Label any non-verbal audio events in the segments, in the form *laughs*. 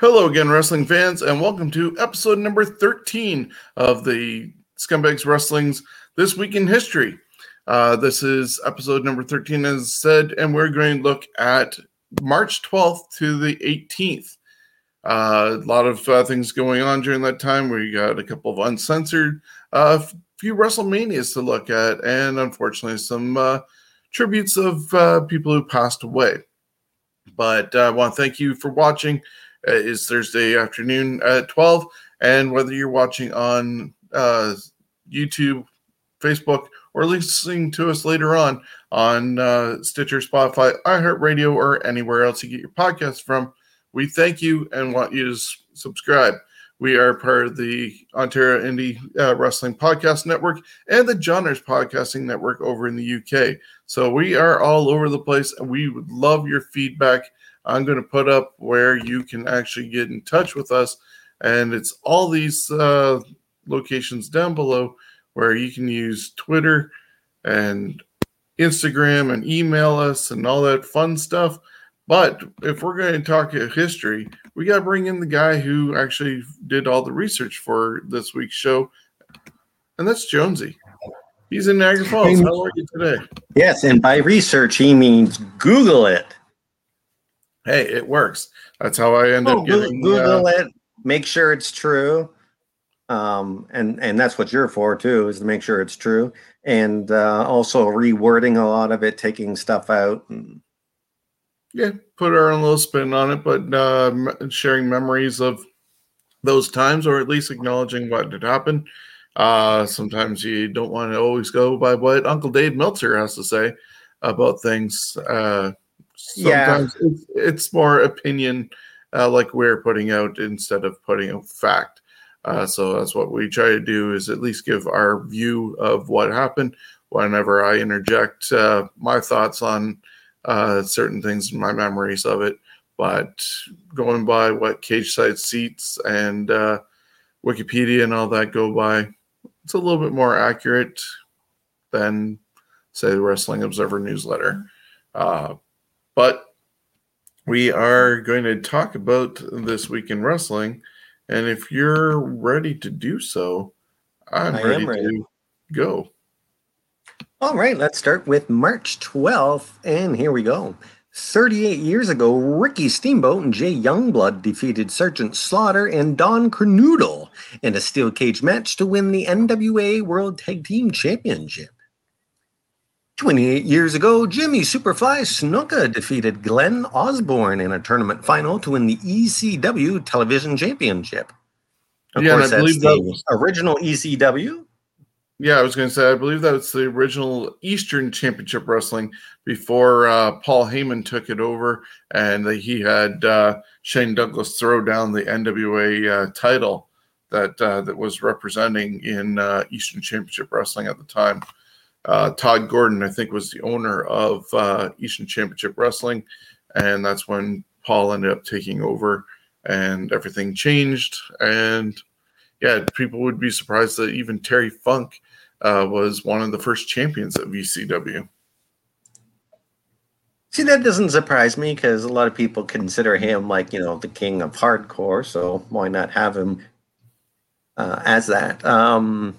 Hello again, wrestling fans, and welcome to episode number 13 of the Scumbags Wrestling's This Week in History. Uh, this is episode number 13, as said, and we're going to look at March 12th to the 18th. Uh, a lot of uh, things going on during that time. We got a couple of uncensored, a uh, few WrestleManias to look at, and unfortunately, some uh, tributes of uh, people who passed away. But I want to thank you for watching uh, is Thursday afternoon at 12. And whether you're watching on uh, YouTube, Facebook, or listening to us later on on uh, Stitcher, Spotify, iHeartRadio, or anywhere else you get your podcasts from, we thank you and want you to s- subscribe. We are part of the Ontario Indie uh, Wrestling Podcast Network and the Johners Podcasting Network over in the UK. So we are all over the place, and we would love your feedback I'm going to put up where you can actually get in touch with us. And it's all these uh, locations down below where you can use Twitter and Instagram and email us and all that fun stuff. But if we're going to talk history, we got to bring in the guy who actually did all the research for this week's show, and that's Jonesy. He's in Niagara Falls. How are you today? Yes, and by research he means Google it hey, it works. That's how I end oh, up getting Google uh, it, make sure it's true. Um, and and that's what you're for too, is to make sure it's true, and uh, also rewording a lot of it, taking stuff out. And... Yeah, put our own little spin on it, but uh, sharing memories of those times, or at least acknowledging what did happen. Uh, sometimes you don't want to always go by what Uncle Dave Meltzer has to say about things. Uh, Sometimes yeah. it's, it's more opinion, uh, like we're putting out instead of putting out fact. Uh, so that's what we try to do is at least give our view of what happened. Whenever I interject uh, my thoughts on uh, certain things, and my memories of it, but going by what cage side seats and uh, Wikipedia and all that go by, it's a little bit more accurate than say the Wrestling Observer newsletter. But we are going to talk about this week in wrestling. And if you're ready to do so, I'm ready, ready to go. All right, let's start with March 12th. And here we go. 38 years ago, Ricky Steamboat and Jay Youngblood defeated Sergeant Slaughter and Don Kernoodle in a steel cage match to win the NWA World Tag Team Championship. 28 years ago, Jimmy Superfly Snuka defeated Glenn Osborne in a tournament final to win the ECW Television Championship. Of yeah, course, I believe that was, original ECW. Yeah, I was going to say, I believe that's the original Eastern Championship Wrestling before uh, Paul Heyman took it over and he had uh, Shane Douglas throw down the NWA uh, title that uh, that was representing in uh, Eastern Championship Wrestling at the time. Uh, Todd Gordon, I think, was the owner of uh, Eastern Championship Wrestling, and that's when Paul ended up taking over, and everything changed. And yeah, people would be surprised that even Terry Funk uh, was one of the first champions of ECW. See, that doesn't surprise me because a lot of people consider him like, you know, the king of hardcore. So why not have him uh, as that? Um,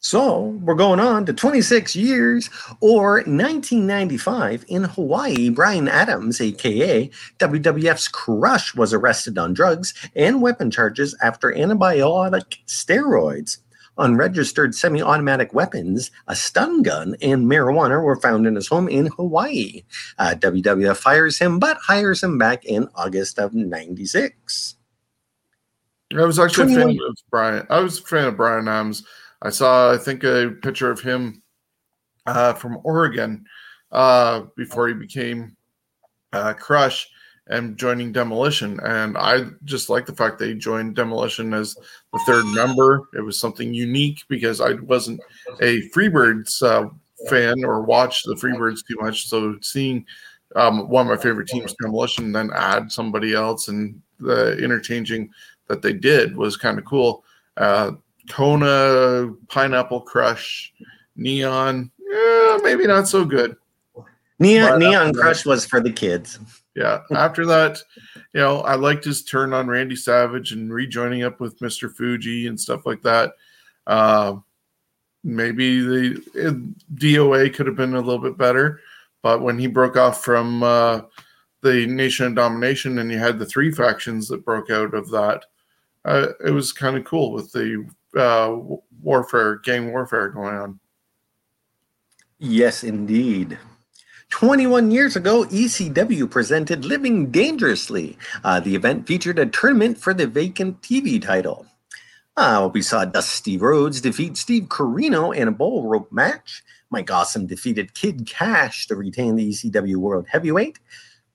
so we're going on to 26 years or 1995 in Hawaii. Brian Adams, aka WWF's Crush, was arrested on drugs and weapon charges after antibiotic steroids. Unregistered semi automatic weapons, a stun gun, and marijuana were found in his home in Hawaii. Uh, WWF fires him but hires him back in August of 96. I was actually 21- a fan of Brian. I was a fan of Brian Adams I saw, I think, a picture of him uh, from Oregon uh, before he became uh, Crush and joining Demolition. And I just like the fact that he joined Demolition as the third member. It was something unique because I wasn't a Freebirds uh, fan or watched the Freebirds too much. So seeing um, one of my favorite teams, Demolition, then add somebody else and the interchanging that they did was kind of cool. Uh, Kona, Pineapple Crush, Neon, yeah, maybe not so good. Neon but, Neon Crush was for the kids. yeah. After that, you know, I liked his turn on Randy Savage and rejoining up with Mr. Fuji and stuff like that. Uh, maybe the DOA could have been a little bit better, but when he broke off from uh, the Nation of Domination and you had the three factions that broke out of that, uh, it was kind of cool with the uh, warfare, gang warfare going on. Yes, indeed. 21 years ago, ECW presented Living Dangerously. Uh, the event featured a tournament for the vacant TV title. Uh, we saw Dusty Rhodes defeat Steve Corino in a bull rope match. Mike Awesome defeated Kid Cash to retain the ECW World Heavyweight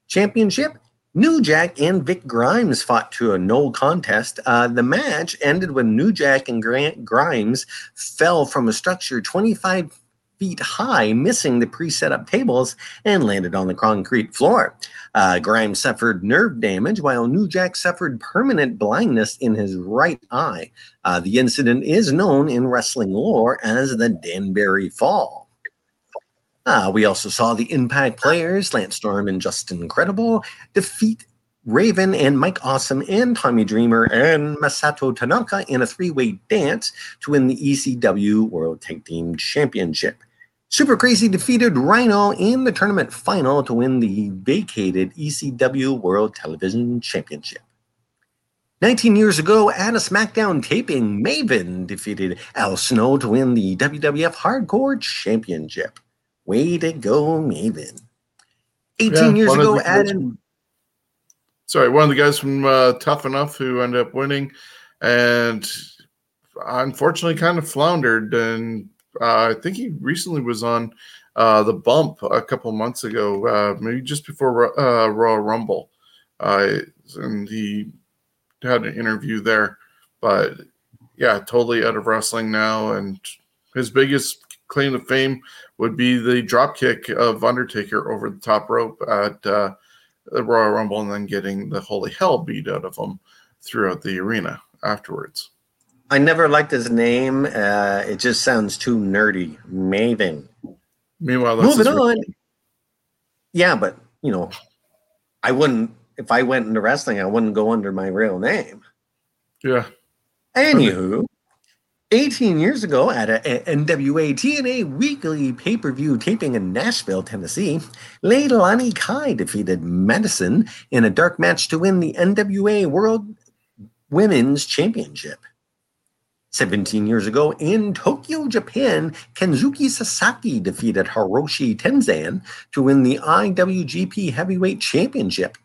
Championship. New Jack and Vic Grimes fought to a no contest. Uh, the match ended when New Jack and Grant Grimes fell from a structure 25 feet high, missing the pre set up tables, and landed on the concrete floor. Uh, Grimes suffered nerve damage, while New Jack suffered permanent blindness in his right eye. Uh, the incident is known in wrestling lore as the Danbury Fall. Uh, we also saw the Impact players, Lance Storm and Justin Credible, defeat Raven and Mike Awesome and Tommy Dreamer and Masato Tanaka in a three way dance to win the ECW World Tag Team Championship. Super Crazy defeated Rhino in the tournament final to win the vacated ECW World Television Championship. 19 years ago, at a SmackDown taping, Maven defeated Al Snow to win the WWF Hardcore Championship. Way to go, Maven. 18 yeah, years ago, Adam. Sorry, one of the guys from uh, Tough Enough who ended up winning and unfortunately kind of floundered. And uh, I think he recently was on uh, the bump a couple months ago, uh, maybe just before uh, Royal Rumble. Uh, and he had an interview there. But yeah, totally out of wrestling now. And his biggest claim to fame would be the drop kick of Undertaker over the top rope at uh, the Royal Rumble and then getting the holy hell beat out of him throughout the arena afterwards. I never liked his name. Uh, it just sounds too nerdy. Maven. Meanwhile, moving on. Yeah, but you know, I wouldn't if I went into wrestling. I wouldn't go under my real name. Yeah. Anywho, 18 years ago at a NWA TNA weekly pay per view taping in Nashville, Tennessee, Leilani Kai defeated Madison in a dark match to win the NWA World Women's Championship. 17 years ago in Tokyo, Japan, Kensuke Sasaki defeated Hiroshi Tenzan to win the IWGP Heavyweight Championship.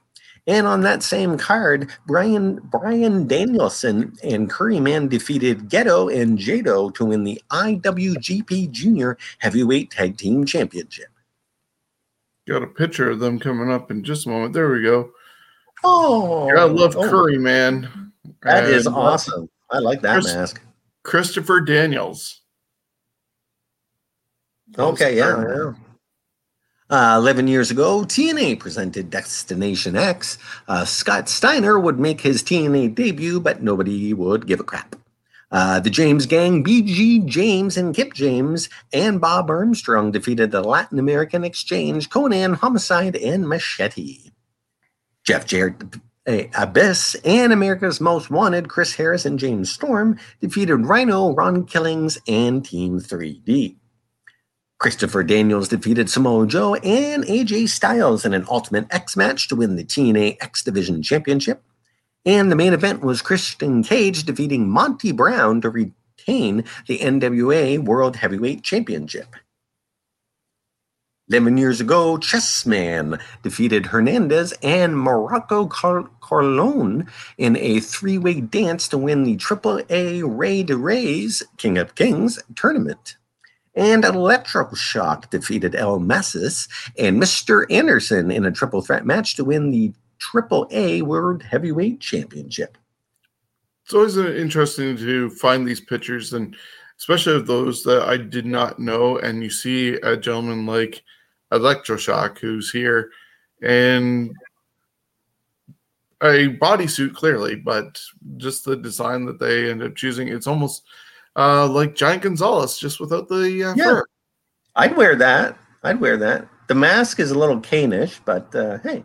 And on that same card, Brian Bryan Danielson and Curryman defeated Gedo and Jado to win the IWGP Junior Heavyweight Tag Team Championship. Got a picture of them coming up in just a moment. There we go. Oh, I love oh. Curry, man. That and is awesome. I like that Chris, mask. Christopher Daniels. Okay, yeah, yeah. Uh, 11 years ago, TNA presented Destination X. Uh, Scott Steiner would make his TNA debut, but nobody would give a crap. Uh, the James Gang, BG James and Kip James, and Bob Armstrong defeated the Latin American Exchange, Konnan, Homicide, and Machete. Jeff Jarrett, Abyss, and America's Most Wanted, Chris Harris and James Storm defeated Rhino, Ron Killings, and Team 3D. Christopher Daniels defeated Samoa Joe and AJ Styles in an Ultimate X match to win the TNA X Division Championship. And the main event was Christian Cage defeating Monty Brown to retain the NWA World Heavyweight Championship. 11 years ago, Chessman defeated Hernandez and Morocco Car- Carlone in a three way dance to win the AAA Rey de Reyes King of Kings tournament and Electroshock defeated El Mesías and Mr. Anderson in a triple threat match to win the Triple A World Heavyweight Championship. It's always uh, interesting to find these pictures, and especially of those that I did not know. And you see a gentleman like Electroshock who's here, and a bodysuit clearly, but just the design that they end up choosing, it's almost uh, like Giant Gonzalez, just without the uh, yeah. fur. I'd wear that. I'd wear that. The mask is a little canish, but uh, hey.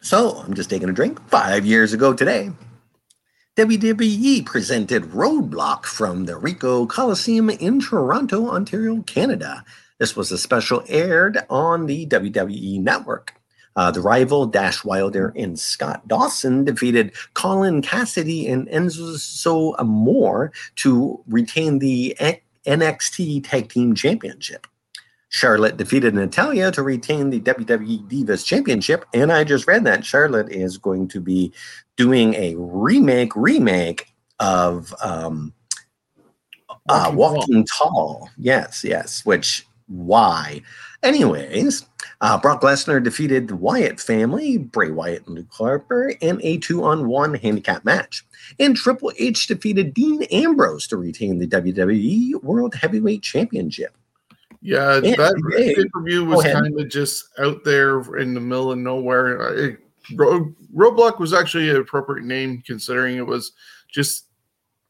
So I'm just taking a drink. Five years ago today, WWE presented Roadblock from the Ricoh Coliseum in Toronto, Ontario, Canada. This was a special aired on the WWE network. Uh, the rival Dash Wilder and Scott Dawson defeated Colin Cassady and Enzo Amore to retain the NXT Tag Team Championship. Charlotte defeated Natalya to retain the WWE Divas Championship. And I just read that Charlotte is going to be doing a remake, remake of um, uh, Walking Tall. Yes, yes. Which, why? Anyways, uh, Brock Lesnar defeated the Wyatt family, Bray Wyatt and Luke Harper, in a two on one handicap match. And Triple H defeated Dean Ambrose to retain the WWE World Heavyweight Championship. Yeah, and that pay per view was kind of just out there in the middle of nowhere. It, Roadblock was actually an appropriate name considering it was just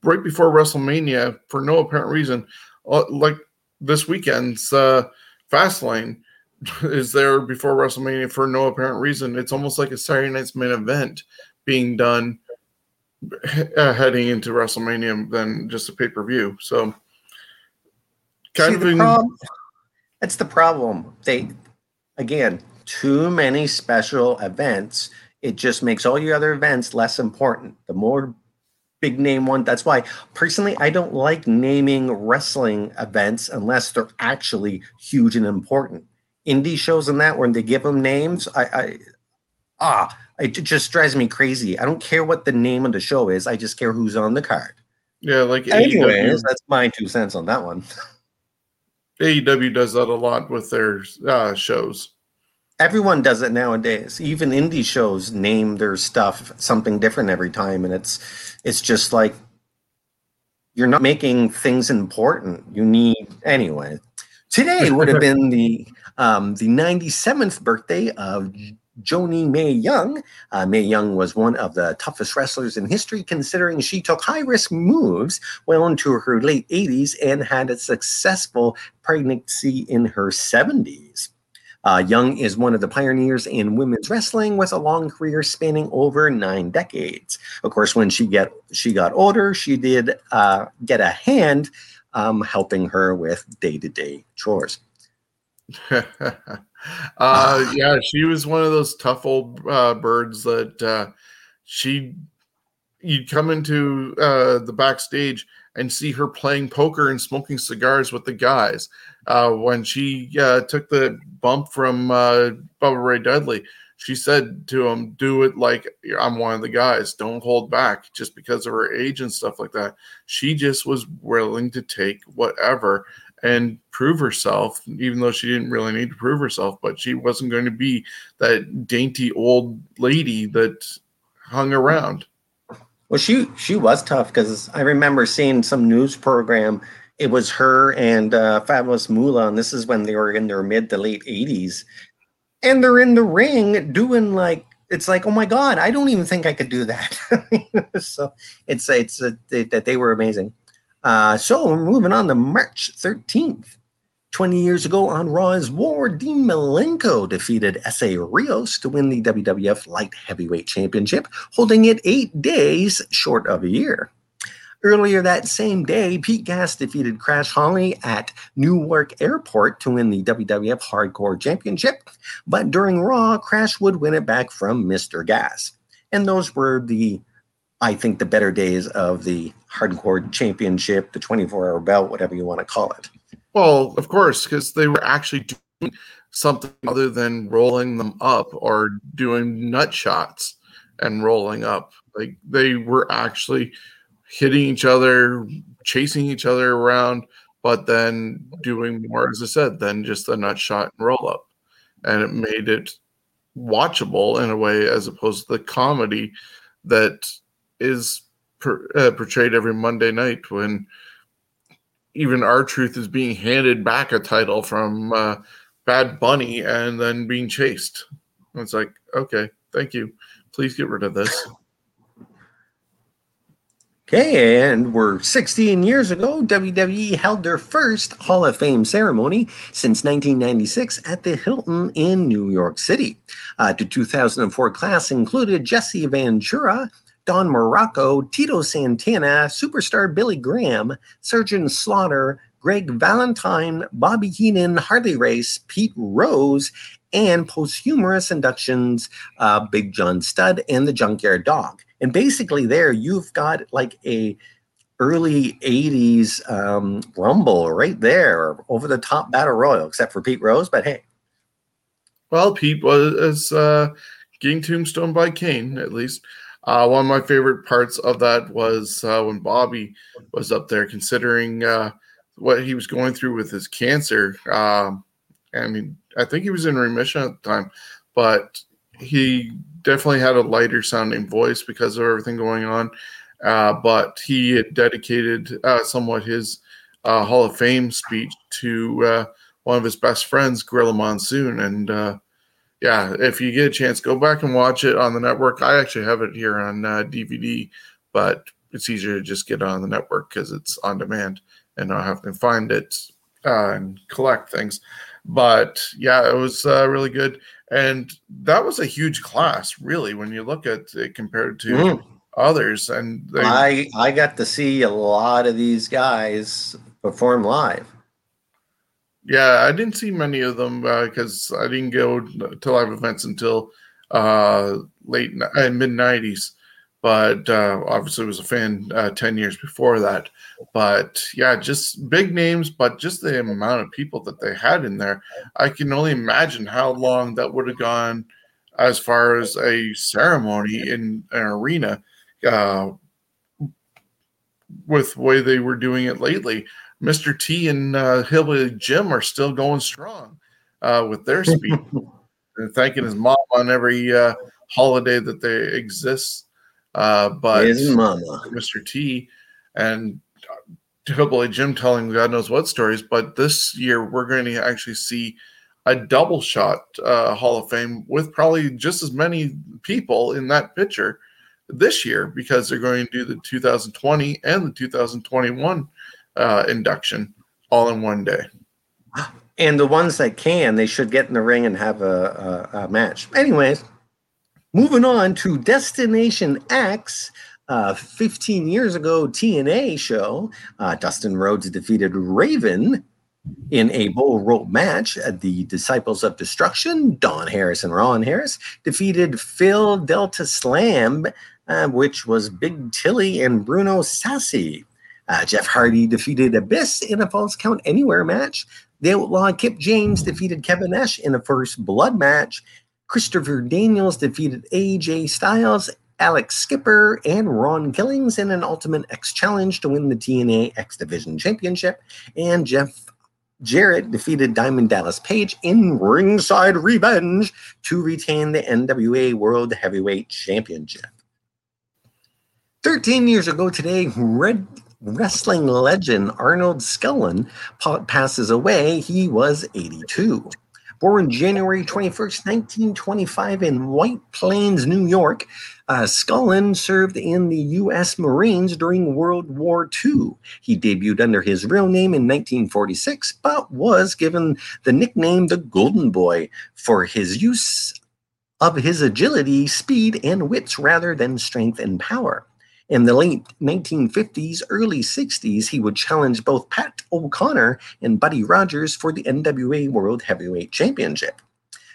right before WrestleMania for no apparent reason. Uh, like this weekend's uh, Fastlane *laughs* is there before WrestleMania for no apparent reason. It's almost like a Saturday night's main event being done *laughs* uh, heading into WrestleMania than just a pay per view. So, kind See, of the in, problem, that's the problem. They again too many special events. It just makes all your other events less important. The more big name one, that's why personally I don't like naming wrestling events unless they're actually huge and important. Indie shows and that when they give them names, I, I ah, it just drives me crazy. I don't care what the name of the show is. I just care who's on the card. Yeah, like anyways, AEW. that's my two cents on that one. *laughs* AEW does that a lot with their uh, shows. Everyone does it nowadays. Even indie shows name their stuff something different every time, and it's it's just like you're not making things important. You need anyway. Today *laughs* would have been the um, the 97th birthday of Johnnie Mae Young. Uh, Mae Young was one of the toughest wrestlers in history, considering she took high risk moves well into her late 80s and had a successful pregnancy in her 70s. Uh, Young is one of the pioneers in women's wrestling with a long career spanning over nine decades. Of course, when she get she got older, she did uh, get a hand um, helping her with day to day chores. *laughs* uh, yeah, she was one of those tough old uh, birds that uh, she you'd come into uh, the backstage and see her playing poker and smoking cigars with the guys. Uh, when she uh, took the bump from Bubba Ray Dudley, she said to him, "Do it like I'm one of the guys. Don't hold back." Just because of her age and stuff like that, she just was willing to take whatever and prove herself, even though she didn't really need to prove herself. But she wasn't going to be that dainty old lady that hung around. Well, she she was tough because I remember seeing some news program. It was her and uh, Fabulous Moolah, and this is when they were in their mid to late eighties, and they're in the ring doing like it's like oh my god, I don't even think I could do that. *laughs* so it's it's that they were amazing. Uh, so we're moving on to March 13th. 20 years ago on Raw's War, Dean Malenko defeated Essa Rios to win the WWF Light Heavyweight Championship, holding it eight days short of a year. Earlier that same day, Pete Gas defeated Crash Holly at Newark Airport to win the WWF Hardcore Championship, but during Raw, Crash would win it back from Mr. Gas. And those were the I think, the better days of the hardcore championship, the 24 hour belt, whatever you want to call it. Well, of course, because they were actually doing something other than rolling them up or doing nut shots and rolling up. Like they were actually hitting each other, chasing each other around, but then doing more, as I said, than just a nut shot and roll up. And it made it watchable in a way as opposed to the comedy that is per, uh, portrayed every Monday night when even R-Truth is being handed back a title from uh, Bad Bunny and then being chased. It's like, okay, thank you. Please get rid of this. Okay, and we're 16 years ago, WWE held their first Hall of Fame ceremony since 1996 at the Hilton in New York City. Uh, the 2004 class included Jesse Ventura, Don Muraco, Tito Santana, superstar Billy Graham, Sergeant Slaughter, Greg Valentine, Bobby Heenan, Harley Race, Pete Rose, and posthumous inductions, uh, Big John Studd and the Junkyard Dog. And basically, there you've got like a early 80s um, rumble right there over the top battle royal except for pete rose but hey well pete was uh, getting tombstone by kane at least uh, one of my favorite parts of that was uh, when bobby was up there considering uh, what he was going through with his cancer um, i mean i think he was in remission at the time but he definitely had a lighter sounding voice because of everything going on. Uh, but he had dedicated uh, somewhat his uh, Hall of Fame speech to one of his best friends, Gorilla Monsoon. And yeah, if you get a chance, go back and watch it on the network. I actually have it here on DVD, uh, but it's easier to just get on the network because it's on demand and I have to find it and collect things. But yeah, it was really good and that was a huge class, really, when you look at it compared to mm. others. And they, I I got to see a lot of these guys perform live. Yeah, I didn't see many of them because uh, I didn't go to live events until uh, late uh, mid '90s but uh, obviously was a fan uh, 10 years before that. But yeah just big names but just the amount of people that they had in there i can only imagine how long that would have gone as far as a ceremony in an arena uh, with the way they were doing it lately mr t and uh, hillbilly jim are still going strong uh, with their speed *laughs* and thanking his mom on every uh, holiday that they exist uh, but His mama. Mr. T and Hillbilly Jim telling God knows what stories. But this year, we're going to actually see a double shot uh, Hall of Fame with probably just as many people in that picture this year because they're going to do the 2020 and the 2021 uh, induction all in one day. And the ones that can, they should get in the ring and have a, a, a match. Anyways, Moving on to Destination X, uh, 15 years ago TNA show, uh, Dustin Rhodes defeated Raven in a bull rope match. at the Disciples of Destruction, Don Harris and Ron Harris, defeated Phi Delta Slam, uh, which was Big Tilly and Bruno Sassi. Uh, Jeff Hardy defeated Abyss in a Falls Count Anywhere match. The Outlaw Kip James defeated Kevin Nash in a first blood match. Christopher Daniels defeated AJ Styles, Elix Skipper, and Ron Killings in an Ultimate X Challenge to win the TNA X Division Championship. And Jeff Jarrett defeated Diamond Dallas Page in ringside revenge to retain the NWA World Heavyweight Championship. 13 years ago today, Red wrestling legend Arnold Skaaland passes away. He was 82. Born January 21st, 1925, in White Plains, New York, uh, Skaaland served in the U.S. Marines during World War II. He debuted under his real name in 1946, but was given the nickname the Golden Boy for his use of his agility, speed, and wits rather than strength and power. In the late 1950s, early 60s, he would challenge both Pat O'Connor and Buddy Rogers for the NWA World Heavyweight Championship.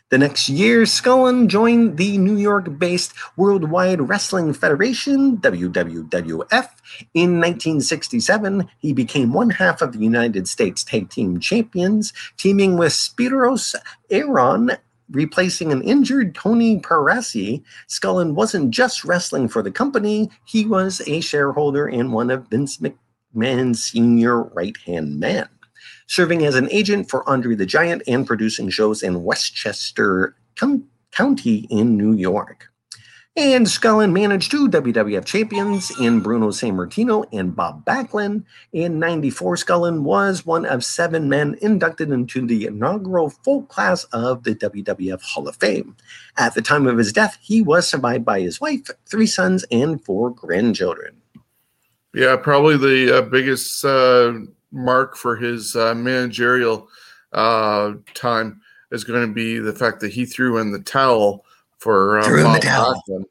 The next year, Scullin joined the New York based Worldwide Wrestling Federation, WWF. In 1967, he became one half of the United States Tag Team Champions, teaming with Spiros Arion replacing an injured Tony Parisi, Scullin wasn't just wrestling for the company, he was a shareholder in one of Vince McMahon's senior right hand man, serving as an agent for Andre the Giant and producing shows in Westchester County in New York. And Skaaland managed two WWF champions in Bruno Sammartino and Bob Backlund. In 94, Scullin was one of seven men inducted into the inaugural full class of the WWF Hall of Fame. At the time of his death, he was survived by his wife, three sons, and four grandchildren. Yeah, probably the uh, biggest uh, mark for his uh, managerial uh, time is going to be the fact that he threw in the towel for uh, Threw in the Bob. Backlund.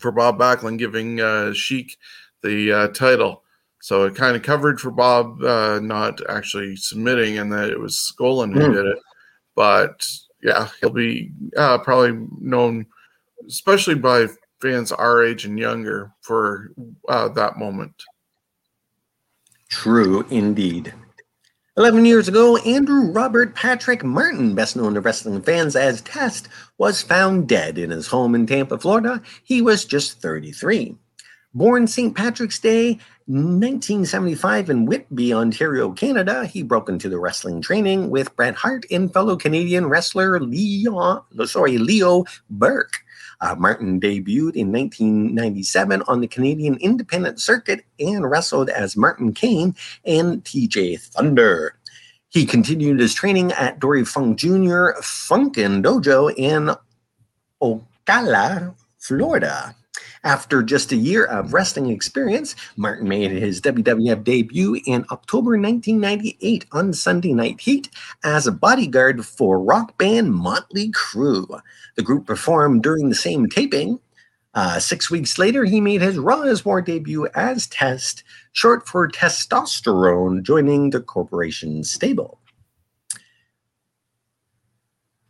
For Bob Backlund giving uh, Sheik the uh, title. So it kind of covered for Bob uh, not actually submitting and that it was Skolin who Hmm. did it. But yeah, he'll be uh, probably known, especially by fans our age and younger, for uh, that moment. True indeed. 11 years ago, Andrew Robert Patrick Martin, best known to wrestling fans as Test, was found dead in his home in Tampa, Florida. He was just 33. Born St. Patrick's Day, 1975 in Whitby, Ontario, Canada, he broke into the wrestling training with Bret Hart and fellow Canadian wrestler Leo, sorry, Leo Burke. Uh, Martin debuted in 1997 on the Canadian independent circuit and wrestled as Martin Kane and TJ Thunder. He continued his training at Dory Funk Jr. Funkin' Dojo in Ocala, Florida. After just a year of wrestling experience, Martin made his WWF debut in October 1998 on Sunday Night Heat as a bodyguard for rock band Motley Crue. The group performed during the same taping. Uh, six weeks later, he made his Raw is War debut as Test, short for testosterone, joining the corporation stable.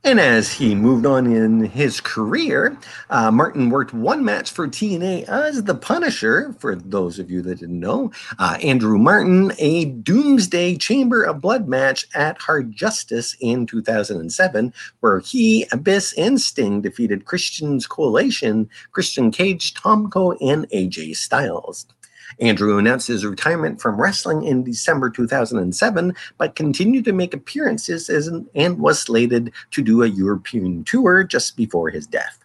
And as he moved on in his career, uh, Martin worked one match for TNA as the Punisher, for those of you that didn't know. Uh, Andrew Martin, a Doomsday Chamber of Blood match at Hard Justice in 2007, where he, Abyss, and Sting defeated Christian's Coalition, Christian Cage, Tomko, and AJ Styles. Andrew announced his retirement from wrestling in December 2007, but continued to make appearances an, and was slated to do a European tour just before his death.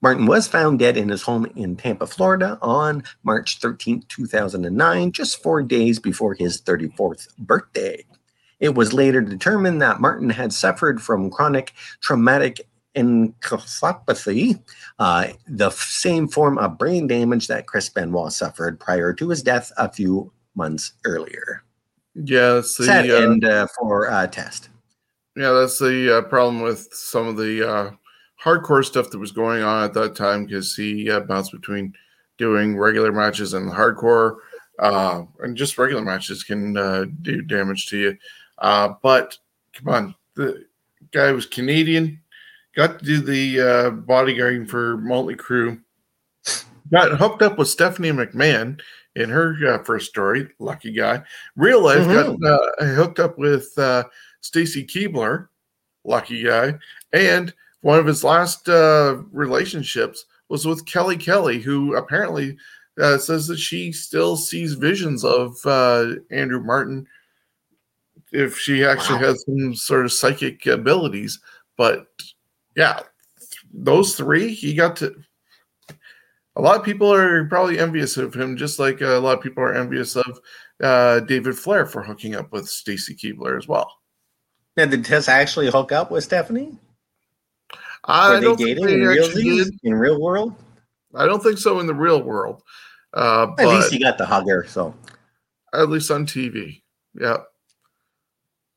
Martin was found dead in his home in Tampa, Florida on March 13, 2009, just four days before his 34th birthday. It was later determined that Martin had suffered from chronic traumatic encephalopathy, uh, the same form of brain damage that Chris Benoit suffered prior to his death a few months earlier. Yeah, that's the Sad uh, end uh, for uh, Test. yeah, that's the uh, problem with some of the uh, hardcore stuff that was going on at that time because he uh, bounced between doing regular matches and hardcore, uh, and just regular matches can uh, do damage to you. Uh, but come on, the guy was Canadian, got to do the uh, bodyguarding for Motley Crue, got hooked up with Stephanie McMahon in her uh, first story. Lucky guy. Real life got uh, hooked up with uh, Stacy Keibler. Lucky guy. And one of his last uh, relationships was with Kelly Kelly, who apparently uh, says that she still sees visions of uh, Andrew Martin if she actually Wow. has some sort of psychic abilities. But yeah, those three, he got to. A lot of people are probably envious of him, just like a lot of people are envious of uh, David Flair for hooking up with Stacy Keibler as well. Now, did Tess actually hook up with Stephanie? I Were they don't think dating they in real, did. in real world? I don't think so in the real world, uh, At least he got the hugger. So, at least on TV. Yeah.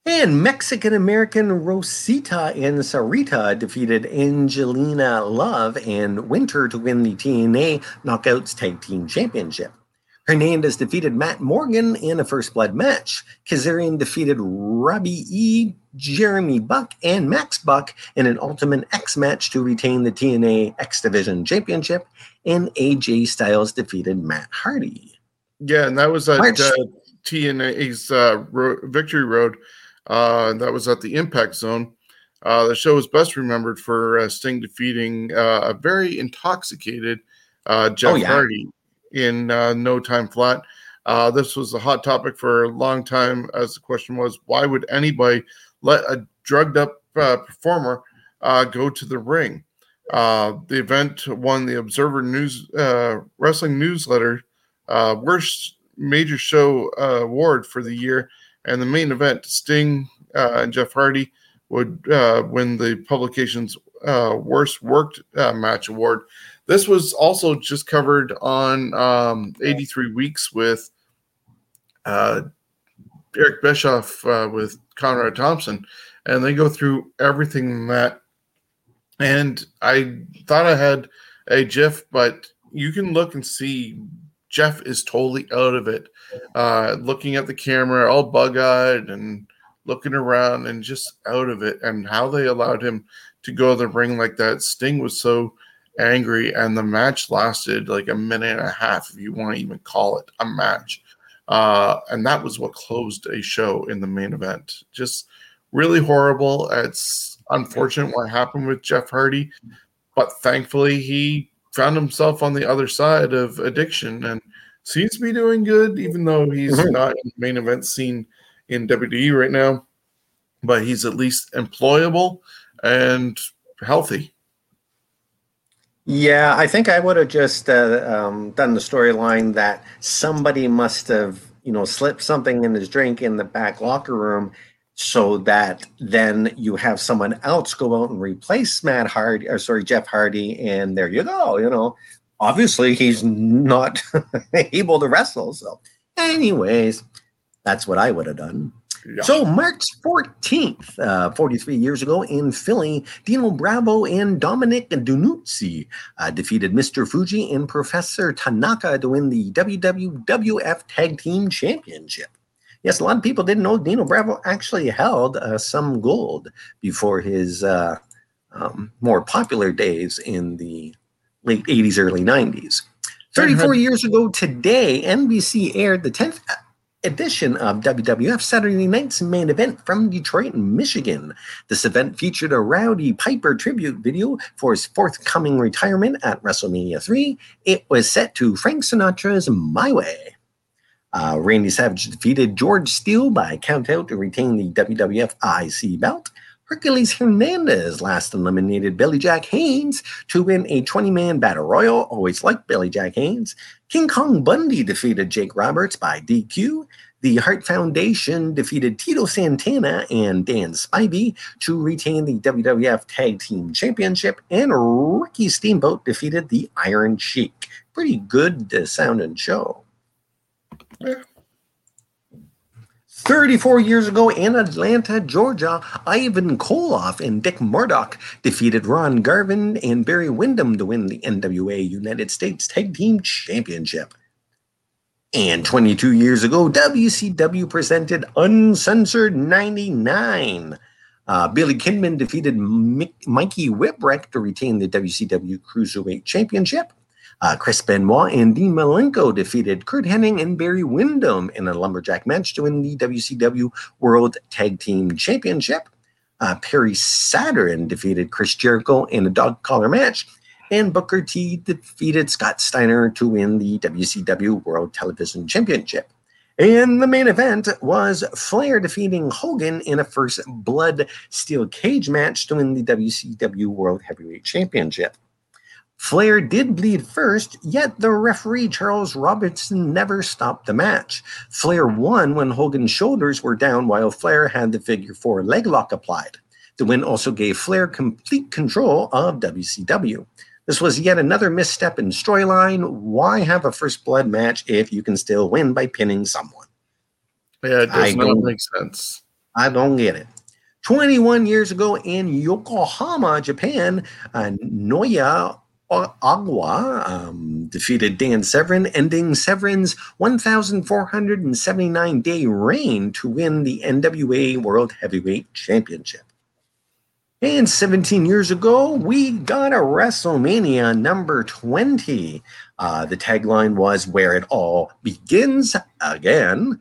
And Mexican American Rosita and Sarita defeated Angelina Love and Winter to win the TNA Knockouts Tag Team Championship. Hernandez defeated Matt Morgan in a first blood match. Kazarian defeated Robbie E, Jeremy Buck, and Max Buck in an Ultimate X match to retain the TNA X Division Championship. And AJ Styles defeated Matt Hardy. Yeah, and that was at March- uh, TNA's uh, ro- Victory Road. Uh, that was at the Impact Zone. Uh, the show is best remembered for uh, Sting defeating uh, a very intoxicated uh, Jeff Oh, yeah. Hardy in uh, No Time Flat. Uh, this was a hot topic for a long time, as the question was, why would anybody let a drugged up uh, performer uh, go to the ring? Uh, the event won the Observer News uh, Wrestling Newsletter uh, worst major show uh, award for the year, and the main event, Sting uh, and Jeff Hardy would uh, win the publication's uh, worst worked uh, match award. this was also just covered on um, 83 Weeks with uh, Eric Bischoff uh, with Conrad Thompson, and they go through everything that. And I thought I had a GIF, but you can look and see Jeff is totally out of it, uh, looking at the camera, all bug eyed and looking around and just out of it. And how they allowed him to go to the ring like that. Sting was so angry, and the match lasted like a minute and a half, if you want to even call it a match. Uh, and that was what closed a show in the main event. Just really horrible. It's unfortunate what happened with Jeff Hardy, but thankfully he found himself on the other side of addiction and seems to be doing good, even though he's mm-hmm. not in the main event scene in WWE right now. But he's at least employable and healthy. Yeah, I think I would have just uh, um, done the storyline that somebody must have, you know, slipped something in his drink in the back locker room so that then you have someone else go out and replace Matt Hardy or sorry Jeff Hardy and there you go you know obviously he's not *laughs* able to wrestle so anyways that's what I would have done yeah. so March 14th uh, 43 years ago in Philly Dino Bravo and Dominic DeNucci uh, defeated Mr. Fuji and Professor Tanaka to win the WWF Tag Team Championship yes, a lot of people didn't know Dino Bravo actually held uh, some gold before his uh, um, more popular days in the late 80s, early 90s. 34 years ago today, NBC aired the 10th edition of WWF Saturday Night's main event from Detroit, Michigan. This event featured a Rowdy Piper tribute video for his forthcoming retirement at WrestleMania 3. It was set to Frank Sinatra's My Way. Uh, Randy Savage defeated George Steele by countout to retain the WWF IC belt. Hercules Hernandez last eliminated Billy Jack Haynes to win a 20 man battle royal. Always liked Billy Jack Haynes. King Kong Bundy defeated Jake Roberts by DQ. The Hart Foundation defeated Tito Santana and Dan Spivey to retain the WWF Tag Team Championship. And Ricky Steamboat defeated the Iron Sheik. Pretty good uh, sound and show. 34 years ago in Atlanta, Georgia, Ivan Koloff and Dick Murdoch defeated Ron Garvin and Barry Windham to win the NWA United States Tag Team Championship. And 22 years ago, WCW presented Uncensored 99. Uh, Billy Kidman defeated Mikey Whipwreck to retain the WCW Cruiserweight Championship. Uh, Chris Benoit and Dean Malenko defeated Curt Hennig and Barry Windham in a lumberjack match to win the WCW World Tag Team Championship. Uh, Perry Saturn defeated Chris Jericho in a dog collar match. And Booker T defeated Scott Steiner to win the WCW World Television Championship. And the main event was Flair defeating Hogan in a first blood steel cage match to win the WCW World Heavyweight Championship. Flair did bleed first, yet the referee Charles Robertson never stopped the match. Flair won when Hogan's shoulders were down while Flair had the figure four leg lock applied. The win also gave Flair complete control of WCW. This was yet another misstep in storyline. Why have a first blood match if you can still win by pinning someone? Yeah, it does not make sense. I don't get it. 21 years ago in Yokohama, Japan, uh, Naoya Agua um, defeated Dan Severn, ending Severn's 1,479 day reign to win the NWA World Heavyweight Championship. And 17 years ago, we got a WrestleMania number 20. Uh, the tagline was Where It All Begins Again.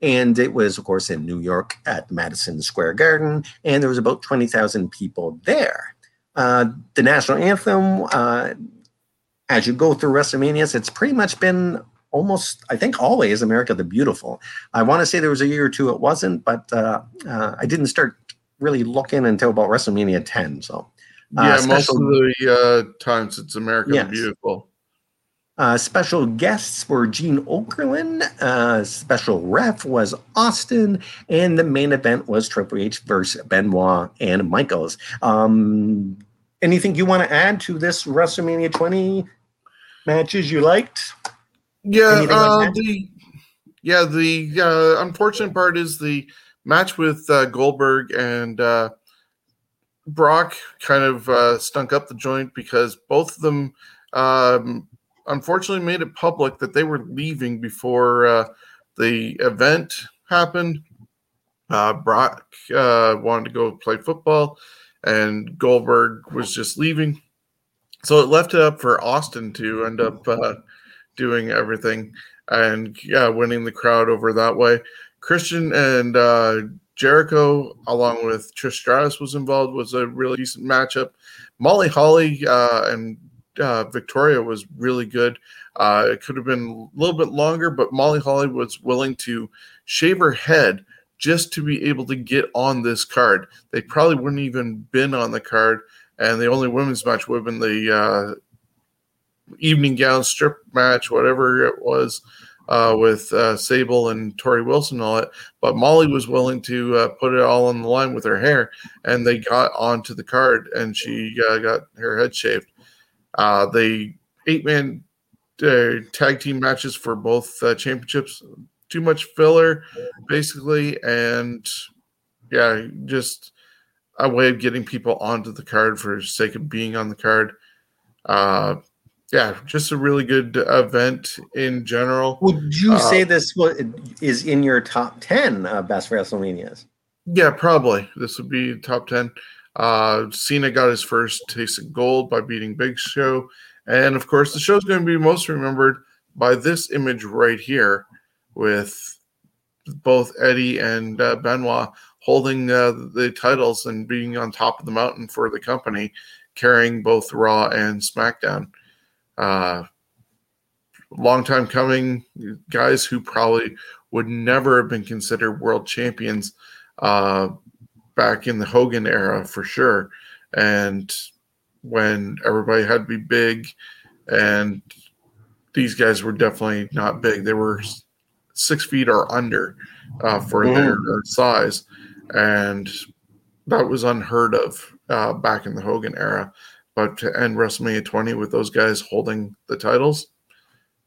And it was, of course, in New York at Madison Square Garden. And there was about 20,000 people there. Uh, the national anthem, uh, as you go through WrestleManias, it's pretty much been almost, I think, always America the Beautiful. I want to say there was a year or two it wasn't, but uh, uh I didn't start really looking until about WrestleMania 10. So, uh, yeah, special, most of the times it's America yes. the Beautiful. Uh, special guests were Gene Okerlund. Uh, special ref was Austin, and the main event was Triple H versus Benoit and Michaels. Um, anything you want to add to this WrestleMania 20 matches you liked? Yeah, uh, the yeah the uh, unfortunate part is the match with uh, Goldberg and uh, Brock kind of uh, stunk up the joint because both of them um, unfortunately made it public that they were leaving before uh, the event happened. Uh, Brock uh, wanted to go play football, and Goldberg was just leaving. So it left it up for Austin to end up uh, doing everything and yeah, winning the crowd over that way. Christian and uh, Jericho, along with Trish Stratus, was involved. Was a really decent matchup. Molly Holly uh, and uh, Victoria was really good. Uh, it could have been a little bit longer, but Molly Holly was willing to shave her head just to be able to get on this card. They probably wouldn't even been on the card, and the only women's match would have been the uh, evening gown strip match, whatever it was, uh, with uh, Sable and Torrie Wilson and all that. But Molly was willing to uh, put it all on the line with her hair, and they got onto the card, and she uh, got her head shaved. Uh, the eight man uh, tag team matches for both uh, championships, too much filler, basically, and yeah, just a way of getting people onto the card for sake of being on the card. Uh, yeah, just a really good event in general. Would you uh, say this is in your top 10 uh, best WrestleManias? Yeah, probably. This would be top 10. Uh, Cena got his first taste of gold by beating Big Show. And of course, the show is going to be most remembered by this image right here with both Eddie and uh, Benoit holding uh, the titles and being on top of the mountain for the company, carrying both Raw and SmackDown. Uh, long time coming, guys who probably would never have been considered world champions uh, back in the Hogan era for sure. And when everybody had to be big, and these guys were definitely not big. They were six feet or under uh, for mm. their, their, size, and that was unheard of uh, back in the Hogan era. But to end WrestleMania 20 with those guys holding the titles,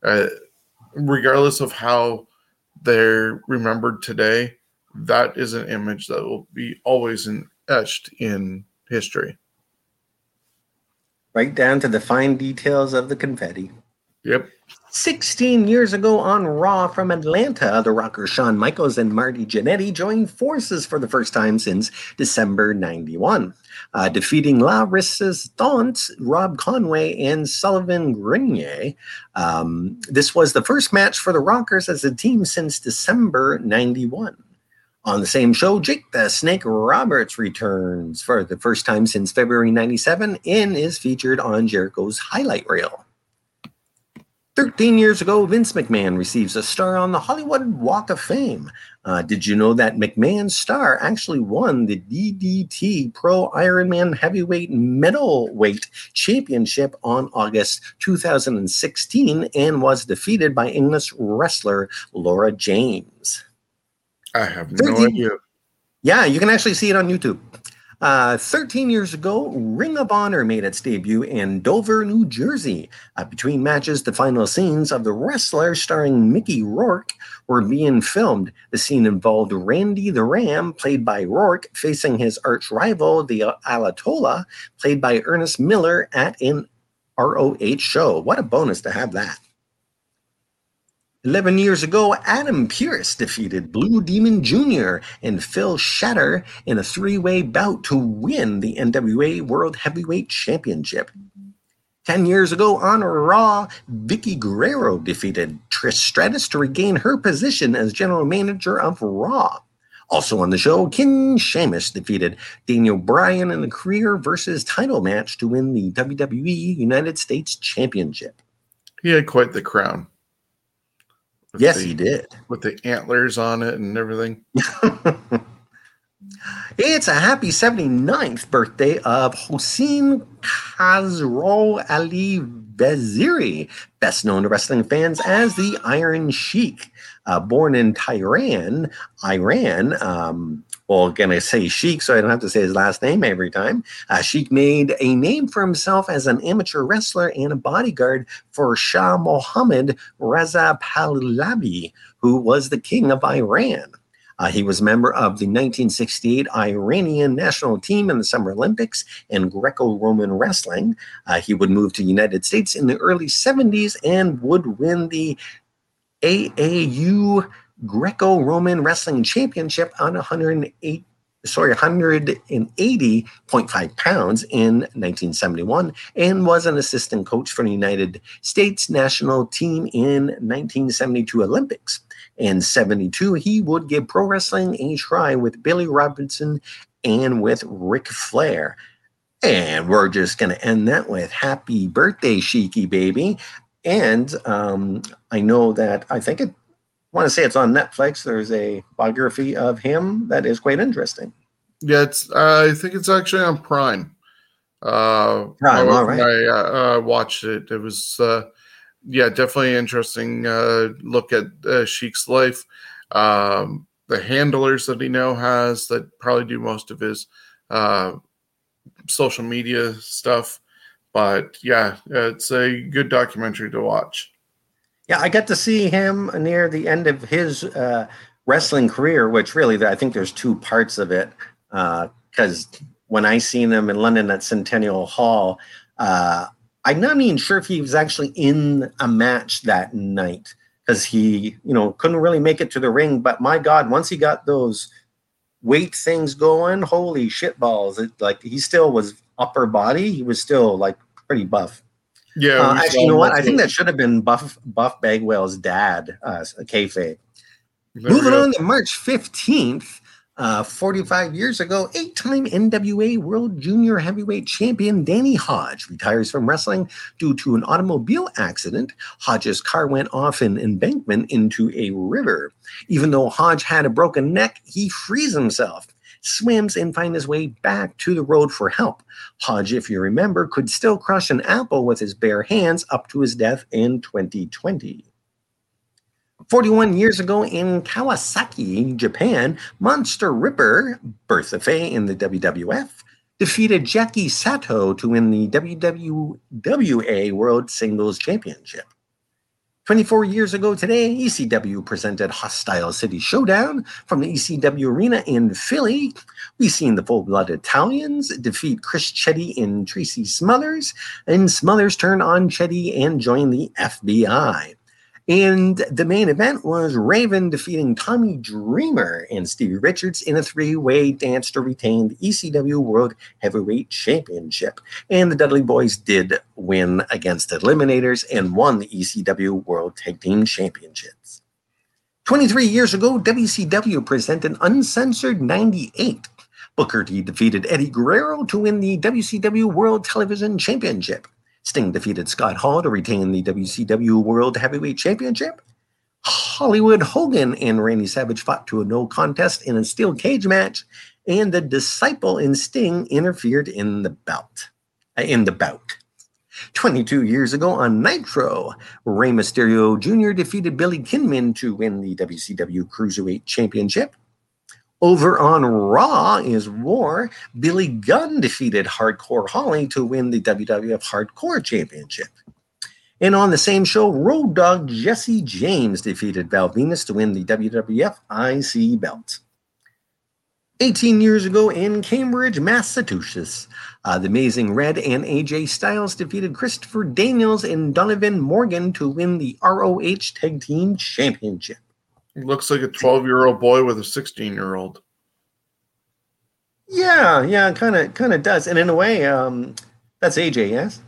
uh, regardless of how they're remembered today, that is an image that will be always in, etched in history right down to the fine details of the confetti. Yep. 16 years ago on Raw from Atlanta, the rockers Shawn Michaels and Marty Jannetty joined forces for the first time since December 91, uh, defeating La Resistance, Rob Conway, and Sylvan Grenier. Um, this was the first match for the Rockers as a team since December 91. On the same show, Jake the Snake Roberts returns for the first time since February 97 and is featured on Jericho's highlight reel. 13 years ago, Vince McMahon receives a star on the Hollywood Walk of Fame. Uh, did you know that McMahon's star actually won the DDT Pro Ironman Heavyweight Middleweight Championship on August 2016 and was defeated by English wrestler Laura James? I have no idea. Yeah, you can actually see it on YouTube. Uh, 13 years ago, Ring of Honor made its debut in Dover, New Jersey. Uh, between matches, the final scenes of The Wrestler starring Mickey Rourke were being filmed. The scene involved Randy the Ram, played by Rourke, facing his arch rival, the Ayatollah, played by Ernest Miller, at an ROH show. What a bonus to have that. 11 years ago, Adam Pearce defeated Blue Demon Jr. and Phil Shatter in a three way bout to win the NWA World Heavyweight Championship. 10 years ago on Raw, Vickie Guerrero defeated Trish Stratus to regain her position as general manager of Raw. Also on the show, Ken Sheamus defeated Daniel Bryan in a career versus title match to win the WWE United States Championship. He had quite the crown. Yes, the, he did. With the antlers on it and everything. *laughs* it's a happy 79th birthday of Hossein Khosrow Ali Vaziri, best known to wrestling fans as the Iron Sheik. Uh, born in Tehran, Iran, um, well, gonna say Sheik, so I don't have to say his last name every time. Uh, Sheik made a name for himself as an amateur wrestler and a bodyguard for Shah Mohammad Reza Pahlavi, who was the king of Iran. Uh, he was a member of the 1968 Iranian national team in the Summer Olympics and Greco Roman wrestling. Uh, he would move to the United States in the early 70s and would win the AAU Greco Roman Wrestling Championship on 108 sorry, 180.5 pounds in 1971 and was an assistant coach for the United States national team in 1972 Olympics. In 72, he would give pro wrestling a try with Billy Robinson and with Ric Flair. And we're just going to end that with happy birthday, Sheiky baby. And um, I know that I think it want to say it's on Netflix. There's a biography of him that is quite interesting. Yeah, it's. Uh, I think it's actually on Prime. Uh, Prime, all right. I uh, watched it. It was, uh, yeah, definitely interesting uh, look at uh, Sheik's life. Um, the handlers that he now has that probably do most of his uh, social media stuff. But yeah, it's a good documentary to watch. Yeah, I got to see him near the end of his uh, wrestling career, which really, I think there's two parts of it. Because uh, when I seen him in London at Centennial Hall, uh, I'm not even sure if he was actually in a match that night because he, you know, couldn't really make it to the ring. But my God, once he got those weight things going, holy shit balls! It, like he still was upper body. He was still like pretty buff. Yeah. Uh, actually, you know what? I think that should have been Buff Buff Bagwell's dad, uh, kayfabe. Moving on to March fifteenth, uh, 45 years ago, eight-time NWA World Junior Heavyweight Champion Danny Hodge retires from wrestling due to an automobile accident. Hodge's car went off an embankment into a river. Even though Hodge had a broken neck, he frees himself swims and finds his way back to the road for help. Hodge, if you remember, could still crush an apple with his bare hands up to his death in 2020. 41 years ago in Kawasaki, Japan, Monster Ripper, Bertha Faye in the WWF, defeated Jackie Sato to win the WWA World Singles Championship. 24 years ago today, ECW presented Hostile City Showdown from the ECW Arena in Philly. We've seen the Full Blood Italians defeat Chris Chetti and Tracy Smothers, and Smothers turn on Chetti and join the FBI. And the main event was Raven defeating Tommy Dreamer and Stevie Richards in a three way dance to retain the ECW World Heavyweight Championship. And the Dudley Boys did win against the Eliminators and won the ECW World Tag Team Championships. 23 years ago, WCW presented Uncensored 98. Booker T defeated Eddie Guerrero to win the WCW World Television Championship. Sting defeated Scott Hall to retain the WCW World Heavyweight Championship. Hollywood Hogan and Randy Savage fought to a no contest in a steel cage match, and the Disciple and Sting interfered in the bout. Uh, in the bout. 22 years ago on Nitro, Rey Mysterio Jr. defeated Billy Kidman to win the WCW Cruiserweight Championship. Over on Raw is War. Billy Gunn defeated Hardcore Holly to win the WWF Hardcore Championship. And on the same show, Road Dog Jesse James defeated Val Venis to win the WWF IC belt. 18 years ago in Cambridge, Massachusetts, uh, the Amazing Red and AJ Styles defeated Christopher Daniels and Donovan Morgan to win the ROH Tag Team Championship. He looks like a 12 year old boy with a 16 year old. Yeah, yeah, kind of, kind of does. And in a way, um, that's AJ, yes.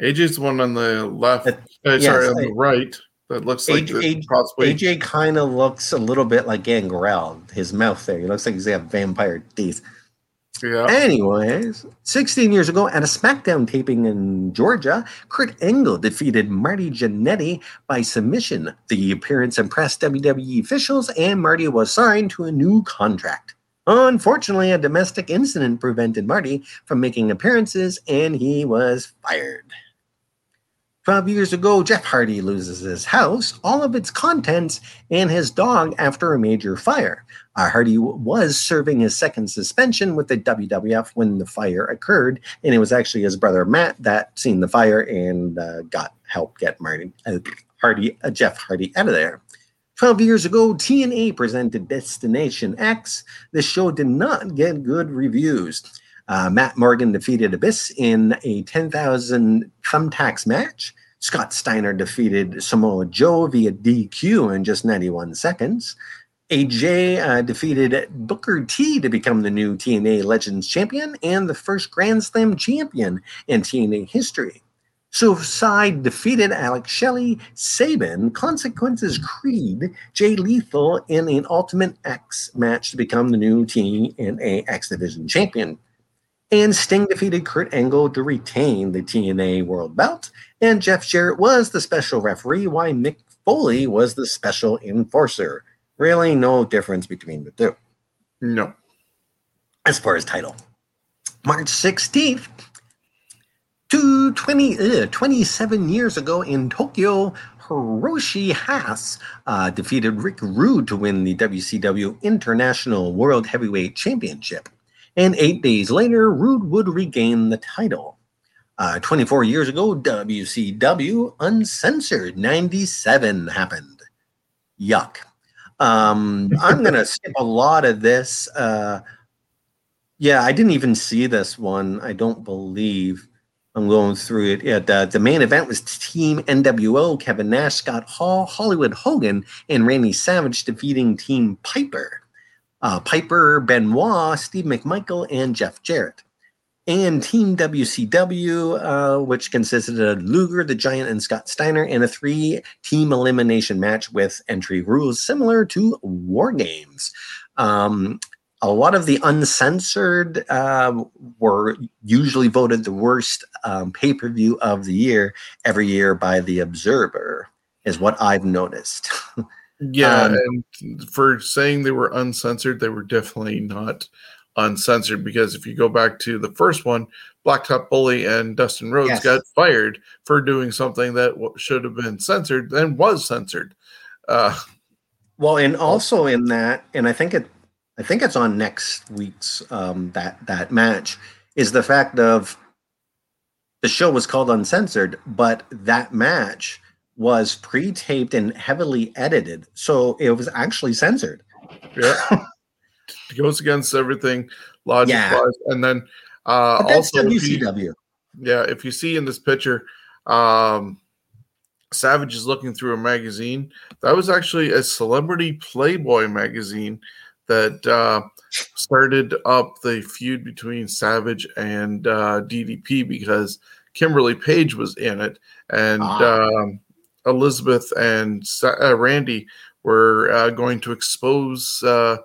AJ's the one on the left. Uh, yes, sorry, on I, the right. That looks like AJ, possibly. AJ kind of looks a little bit like Gangrel. His mouth there. He looks like he's got vampire teeth. Yeah. Anyways, 16 years ago at a SmackDown taping in Georgia, Kurt Angle defeated Marty Jannetty by submission. The appearance impressed WWE officials, and Marty was signed to a new contract. Unfortunately, a domestic incident prevented Marty from making appearances, and he was fired. 12 years ago, Jeff Hardy loses his house, all of its contents, and his dog after a major fire. Uh, Hardy was serving his second suspension with the WWF when the fire occurred, and it was actually his brother Matt that seen the fire and uh, got help get Marty uh, Hardy, uh, Jeff Hardy out of there. 12 years ago, TNA presented Destination X. The show did not get good reviews. Uh, Matt Morgan defeated Abyss in a 10,000 thumbtacks match. Scott Steiner defeated Samoa Joe via DQ in just 91 seconds. AJ uh, defeated Booker T to become the new TNA Legends champion and the first Grand Slam champion in TNA history. Suicide defeated Alex Shelley, Sabin, Consequences Creed, Jay Lethal in an Ultimate X match to become the new TNA X Division champion. And Sting defeated Kurt Angle to retain the TNA World Belt. And Jeff Jarrett was the special referee, while Mick Foley was the special enforcer. Really, no difference between the two. No. As far as title, March 16th, to 20, uh, 27 years ago in Tokyo, Hiroshi Hase uh, defeated Rick Rude to win the WCW International World Heavyweight Championship. And eight days later, Rude would regain the title. Uh, 24 years ago, WCW Uncensored 97 happened. Yuck. Um, I'm going *laughs* to skip a lot of this. Uh, yeah, I didn't even see this one, I don't believe. I'm going through it. Yeah, the, the main event was Team NWO, Kevin Nash, Scott Hall, Hollywood Hogan, and Randy Savage defeating Team Piper. Uh, Piper, Benoit, Steve McMichael, and Jeff Jarrett. And Team WCW, uh, which consisted of Luger, the Giant, and Scott Steiner, in a three team elimination match with entry rules similar to War Games. Um, a lot of the uncensored uh, were usually voted the worst um, pay per view of the year every year by the Observer, is what I've noticed. *laughs* Yeah, um, and for saying they were uncensored, they were definitely not uncensored because if you go back to the first one, Blacktop Bully and Dustin Rhodes yes. got fired for doing something that should have been censored and was censored. Uh, well, and also in that, and I think it I think it's on next week's um, that that match is the fact of the show was called Uncensored, but that match was pre-taped and heavily edited, so it was actually censored. Yeah, it goes against everything logic yeah. wise, and then uh, also WCW. You, yeah, if you see in this picture, um, Savage is looking through a magazine. That was actually a celebrity Playboy magazine that uh, started up the feud between Savage and uh, DDP because Kimberly Page was in it, and ah. um, Elizabeth and uh, Randy were uh, going to expose uh,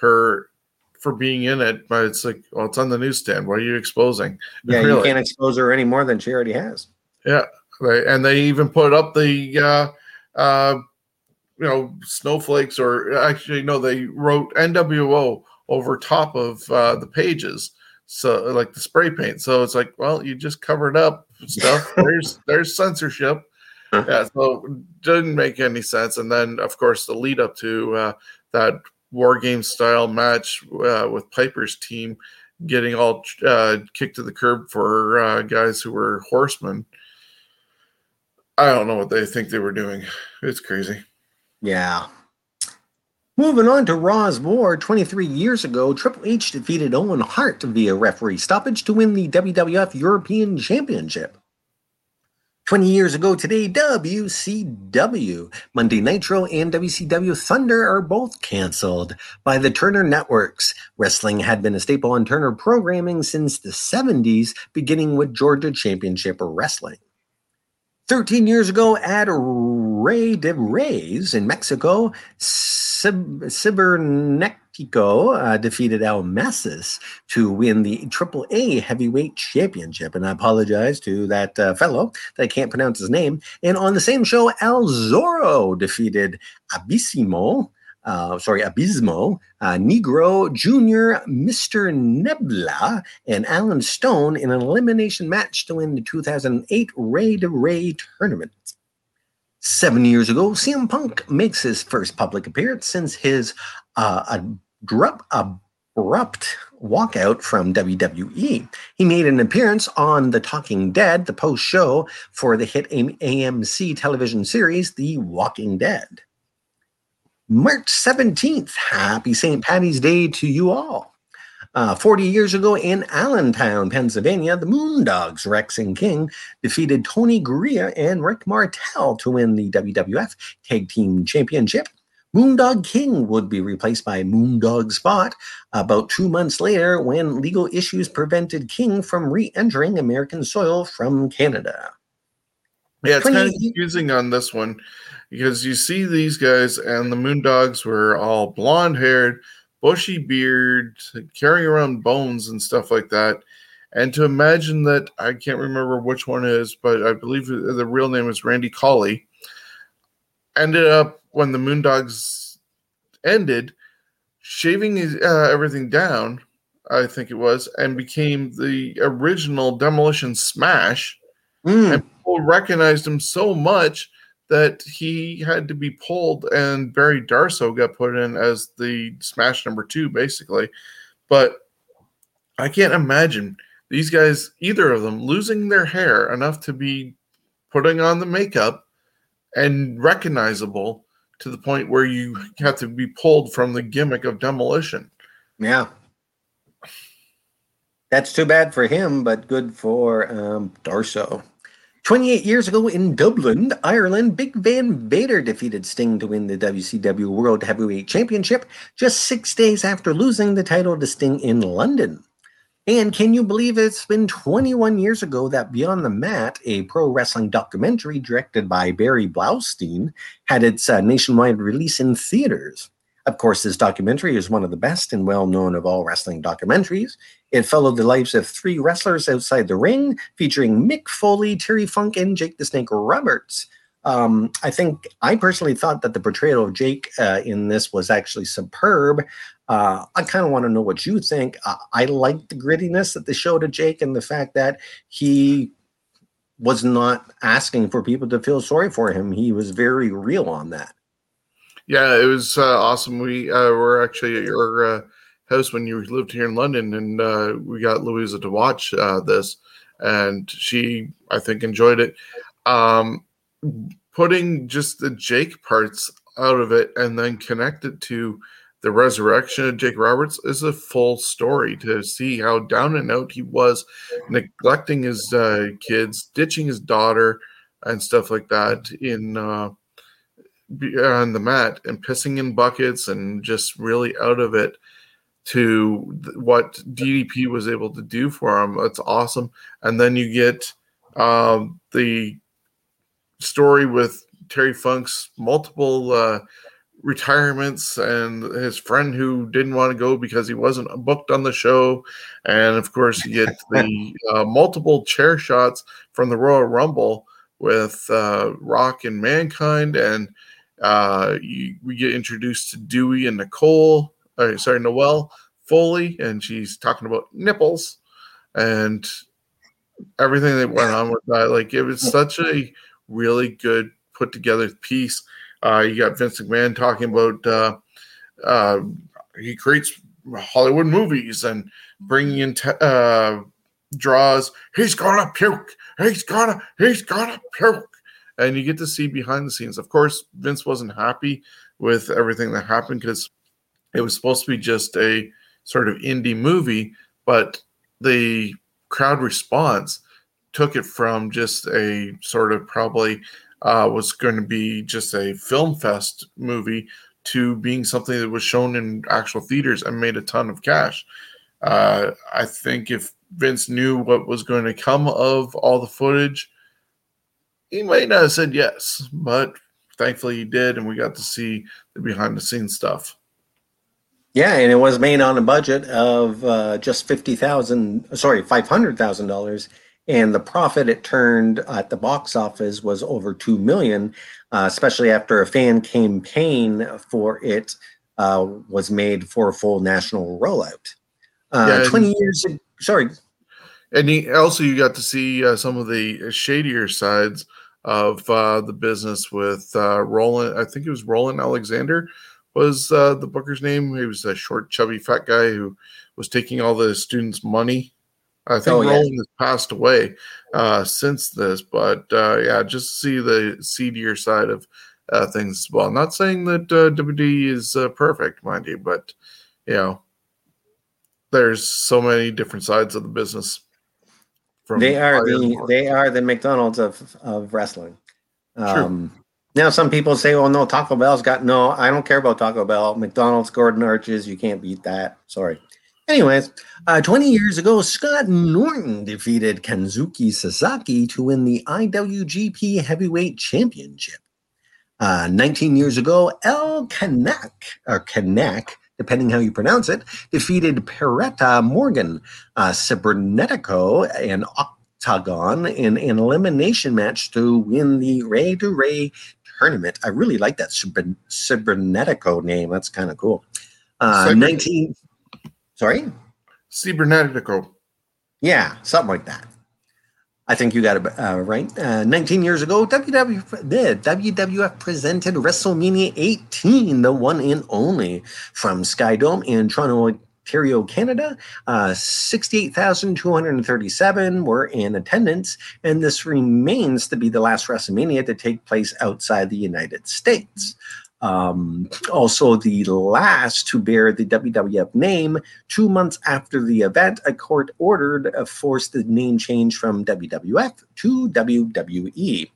her for being in it. But it's like, well, it's on the newsstand. What are you exposing? *laughs* Yeah, really. you can't expose her any more than she already has. Yeah, right. and they even put up the uh, you know snowflakes or actually no they wrote nwo over top of uh, the pages so like the spray paint so it's like well you just covered up *laughs* stuff there's there's censorship yeah so didn't make any sense and then of course the lead up to uh, that war game style match uh, with piper's team getting all uh, kicked to the curb for uh, guys who were horsemen i don't know what they think they were doing it's crazy yeah. Moving on to Raw's War, 23 years ago, Triple H defeated Owen Hart via referee stoppage to win the WWF European Championship. 20 years ago today, WCW, Monday Nitro, and WCW Thunder are both canceled by the Turner Networks. Wrestling had been a staple on Turner programming since the 70s, beginning with Georgia Championship Wrestling. 13 years ago at Rey de Reyes in Mexico, Cibernetico uh, defeated El Mesías to win the AAA Heavyweight Championship. And I apologize to that uh, fellow that I can't pronounce his name. And on the same show, El Zorro defeated Abisimo uh, sorry, Abismo, uh, Negro Jr., Mr. Nebula, and Alan Stone in an elimination match to win the 2008 Rey de Reyes tournament. Seven years ago, CM Punk makes his first public appearance since his uh, abrupt, abrupt walkout from WWE. He made an appearance on The Talking Dead, the post show for the hit AMC television series, The Walking Dead. March 17th, happy St. Patty's Day to you all. Uh, 40 years ago in Allentown, Pennsylvania, the Moondogs, Rex and King, defeated Tony Garea and Rick Martel to win the WWF Tag Team Championship. Moondog King would be replaced by Moondog Spot about two months later when legal issues prevented King from re entering American soil from Canada. Yeah, it's 20- kind of confusing on this one because you see these guys and the Moondogs were all blonde haired, bushy beard, carrying around bones and stuff like that. And to imagine that, I can't remember which one is, but I believe the real name is Randy Colley. Ended up when the Moondogs ended, shaving uh, everything down, I think it was, and became the original Demolition Smash. Mm. And people recognized him so much that he had to be pulled, and Barry Darsow got put in as the Smash number two, basically. But I can't imagine these guys, either of them, losing their hair enough to be putting on the makeup and recognizable to the point where you have to be pulled from the gimmick of demolition. Yeah. That's too bad for him, but good for um, Darsow. 28 years ago in Dublin, Ireland, Big Van Vader defeated Sting to win the WCW World Heavyweight Championship just six days after losing the title to Sting in London. And can you believe it's been 21 years ago that Beyond the Mat, a pro wrestling documentary directed by Barry Blaustein, had its uh, nationwide release in theaters? Of course, this documentary is one of the best and well known of all wrestling documentaries. It followed the lives of three wrestlers outside the ring, featuring Mick Foley, Terry Funk, and Jake the Snake Roberts. Um, I think I personally thought that the portrayal of Jake uh, in this was actually superb. Uh, I kind of want to know what you think. Uh, I like the grittiness that they showed of Jake and the fact that he was not asking for people to feel sorry for him. He was very real on that. Yeah, it was uh, awesome. We uh, were actually at your uh, house when you lived here in London, and uh, we got Louisa to watch this, and she, I think, enjoyed it. Um, putting just the Jake parts out of it and then connect it to the resurrection of Jake Roberts is a full story to see how down and out he was, neglecting his uh, kids, ditching his daughter, and stuff like that in uh, on the mat and pissing in buckets and just really out of it to what DDP was able to do for him. That's awesome. And then you get um, the story with Terry Funk's multiple uh, retirements and his friend who didn't want to go because he wasn't booked on the show. And of course, you get the *laughs* uh, multiple chair shots from the Royal Rumble with uh, Rock and Mankind. And uh, you, we get introduced to Dewey and Nicole, uh, sorry, Noelle Foley, and she's talking about nipples and everything that went on with that. Like, it was *laughs* such a really good put together piece uh, you got Vince McMahon talking about uh, uh, he creates Hollywood movies and bringing in te- uh, draws. He's gonna puke. He's gonna. He's gonna puke. And you get to see behind the scenes. Of course, Vince wasn't happy with everything that happened because it was supposed to be just a sort of indie movie, but the crowd response took it from just a sort of probably uh, was going to be just a film fest movie to being something that was shown in actual theaters and made a ton of cash. Uh, I think if Vince knew what was going to come of all the footage, he might not have said yes, but thankfully he did, and we got to see the behind the scenes stuff. Yeah, and it was made on a budget of uh, just fifty thousand, sorry, five hundred thousand dollars and the profit it turned at the box office was over two million, uh, especially after a fan campaign for it uh, was made for a full national rollout. Uh, yeah, Twenty years, sorry. And he, also, you got to see uh, some of the shadier sides of uh, the business with uh, Roland. I think it was Roland Alexander was uh, the Booker's name. He was a short, chubby, fat guy who was taking all the students' money. I think oh, Roland yeah. has passed away uh, since this, but uh, yeah, just see the seedier side of uh, things as well. Not saying that uh, WD is uh, perfect, mind you, but you know, there's so many different sides of the business. they are the they are the McDonald's of of wrestling. Um, now, some people say, "Oh no, Taco Bell's got no." I don't care about Taco Bell. McDonald's, Gordon Arches, you can't beat that. Sorry. Anyways, uh, 20 years ago, Scott Norton defeated Kazuki Sasaki to win the IWGP Heavyweight Championship. Uh, 19 years ago, El Kanak, or Kanak, depending how you pronounce it, defeated Pirata Morgan, uh, Cibernetico, and Octagon in an elimination match to win the Rey de Reyes tournament. I really like that Cyber- Cibernetico name. That's kind of cool. Uh, Cyber- 19. Sorry? Cibernetico. Yeah, something like that. I think you got it uh, right. Uh, 19 years ago, WWF, the WWF presented WrestleMania 18, the one and only, from Skydome in Toronto, Ontario, Canada. Uh, 68,237 were in attendance, and this remains to be the last WrestleMania to take place outside the United States. Um, also, the last to bear the WWF name, two months after the event, a court ordered uh, forced name change from WWF to WWE.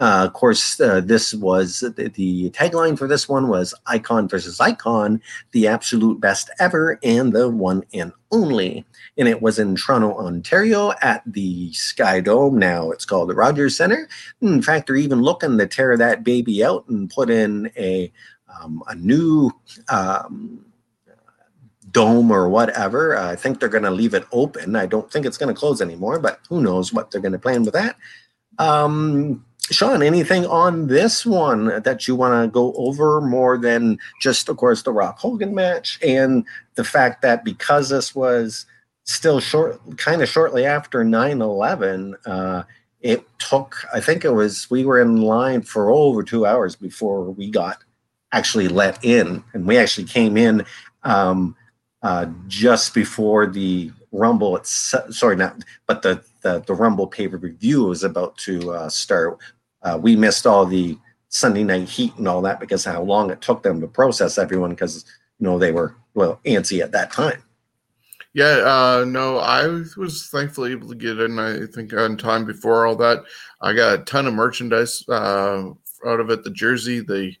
Uh, of course, uh, this was the, the, tagline for this one was "Icon versus Icon, the absolute best ever and the one and only." And it was in Toronto, Ontario, at the Sky Dome. Now it's called the Rogers Center. In fact, they're even looking to tear that baby out and put in a um, a new um, dome or whatever. I think they're going to leave it open. I don't think it's going to close anymore, but who knows what they're going to plan with that. Um, Sean, anything on this one that you want to go over more than just, of course, the Rock Hogan match and the fact that because this was still short, kind of shortly after 9 11, uh, it took, I think it was, we were in line for over two hours before we got actually let in. And we actually came in um, uh, just before the Rumble, it's, sorry, not, but the, the, the Rumble pay per view was about to uh, start uh, we missed all the Sunday night heat and all that because how long it took them to process everyone because you know they were well antsy at that time. Yeah, uh, no, I was thankfully able to get in. I think on time before all that. I got a ton of merchandise uh, out of it: the jersey, the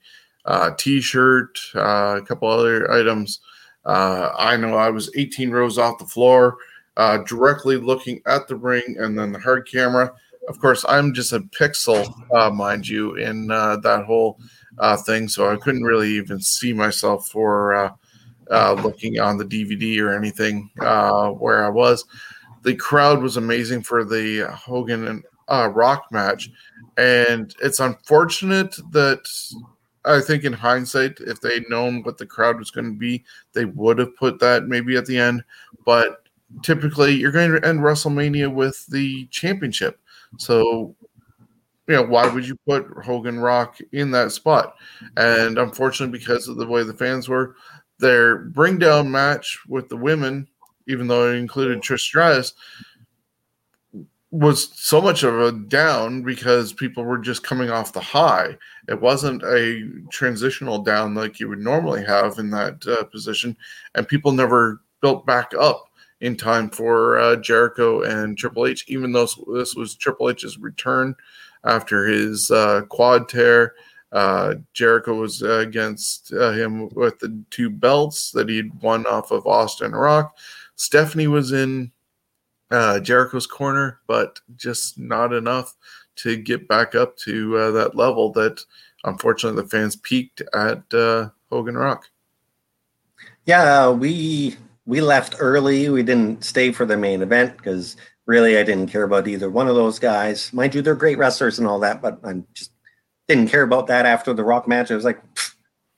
uh, T-shirt, uh, a couple other items. Uh, I know I was 18 rows off the floor, uh, directly looking at the ring, and then the hard camera of course, I'm just a pixel, mind you, in that whole thing, so I couldn't really even see myself for uh, uh, looking on the DVD or anything uh, where I was. The crowd was amazing for the Hogan and Rock match, and it's unfortunate that I think in hindsight, if they'd known what the crowd was going to be, they would have put that maybe at the end. But typically, you're going to end WrestleMania with the championship. So, you know, why would you put Hogan Rock in that spot? And unfortunately, because of the way the fans were, their bring down match with the women, even though it included Trish Stratus, was so much of a down because people were just coming off the high. It wasn't a transitional down like you would normally have in that uh, position, and people never built back up in time for uh, Jericho and Triple H, even though this was Triple H's return after his uh, quad tear. Uh, Jericho was uh, against uh, him with the two belts that he'd won off of Austin Rock. Stephanie was in uh, Jericho's corner, but just not enough to get back up to that level that unfortunately the fans peaked at Hogan Rock. Yeah, we we left early. We didn't stay for the main event because really, I didn't care about either one of those guys. Mind you, they're great wrestlers and all that, but I'm just didn't care about that after the Rock match. I was like,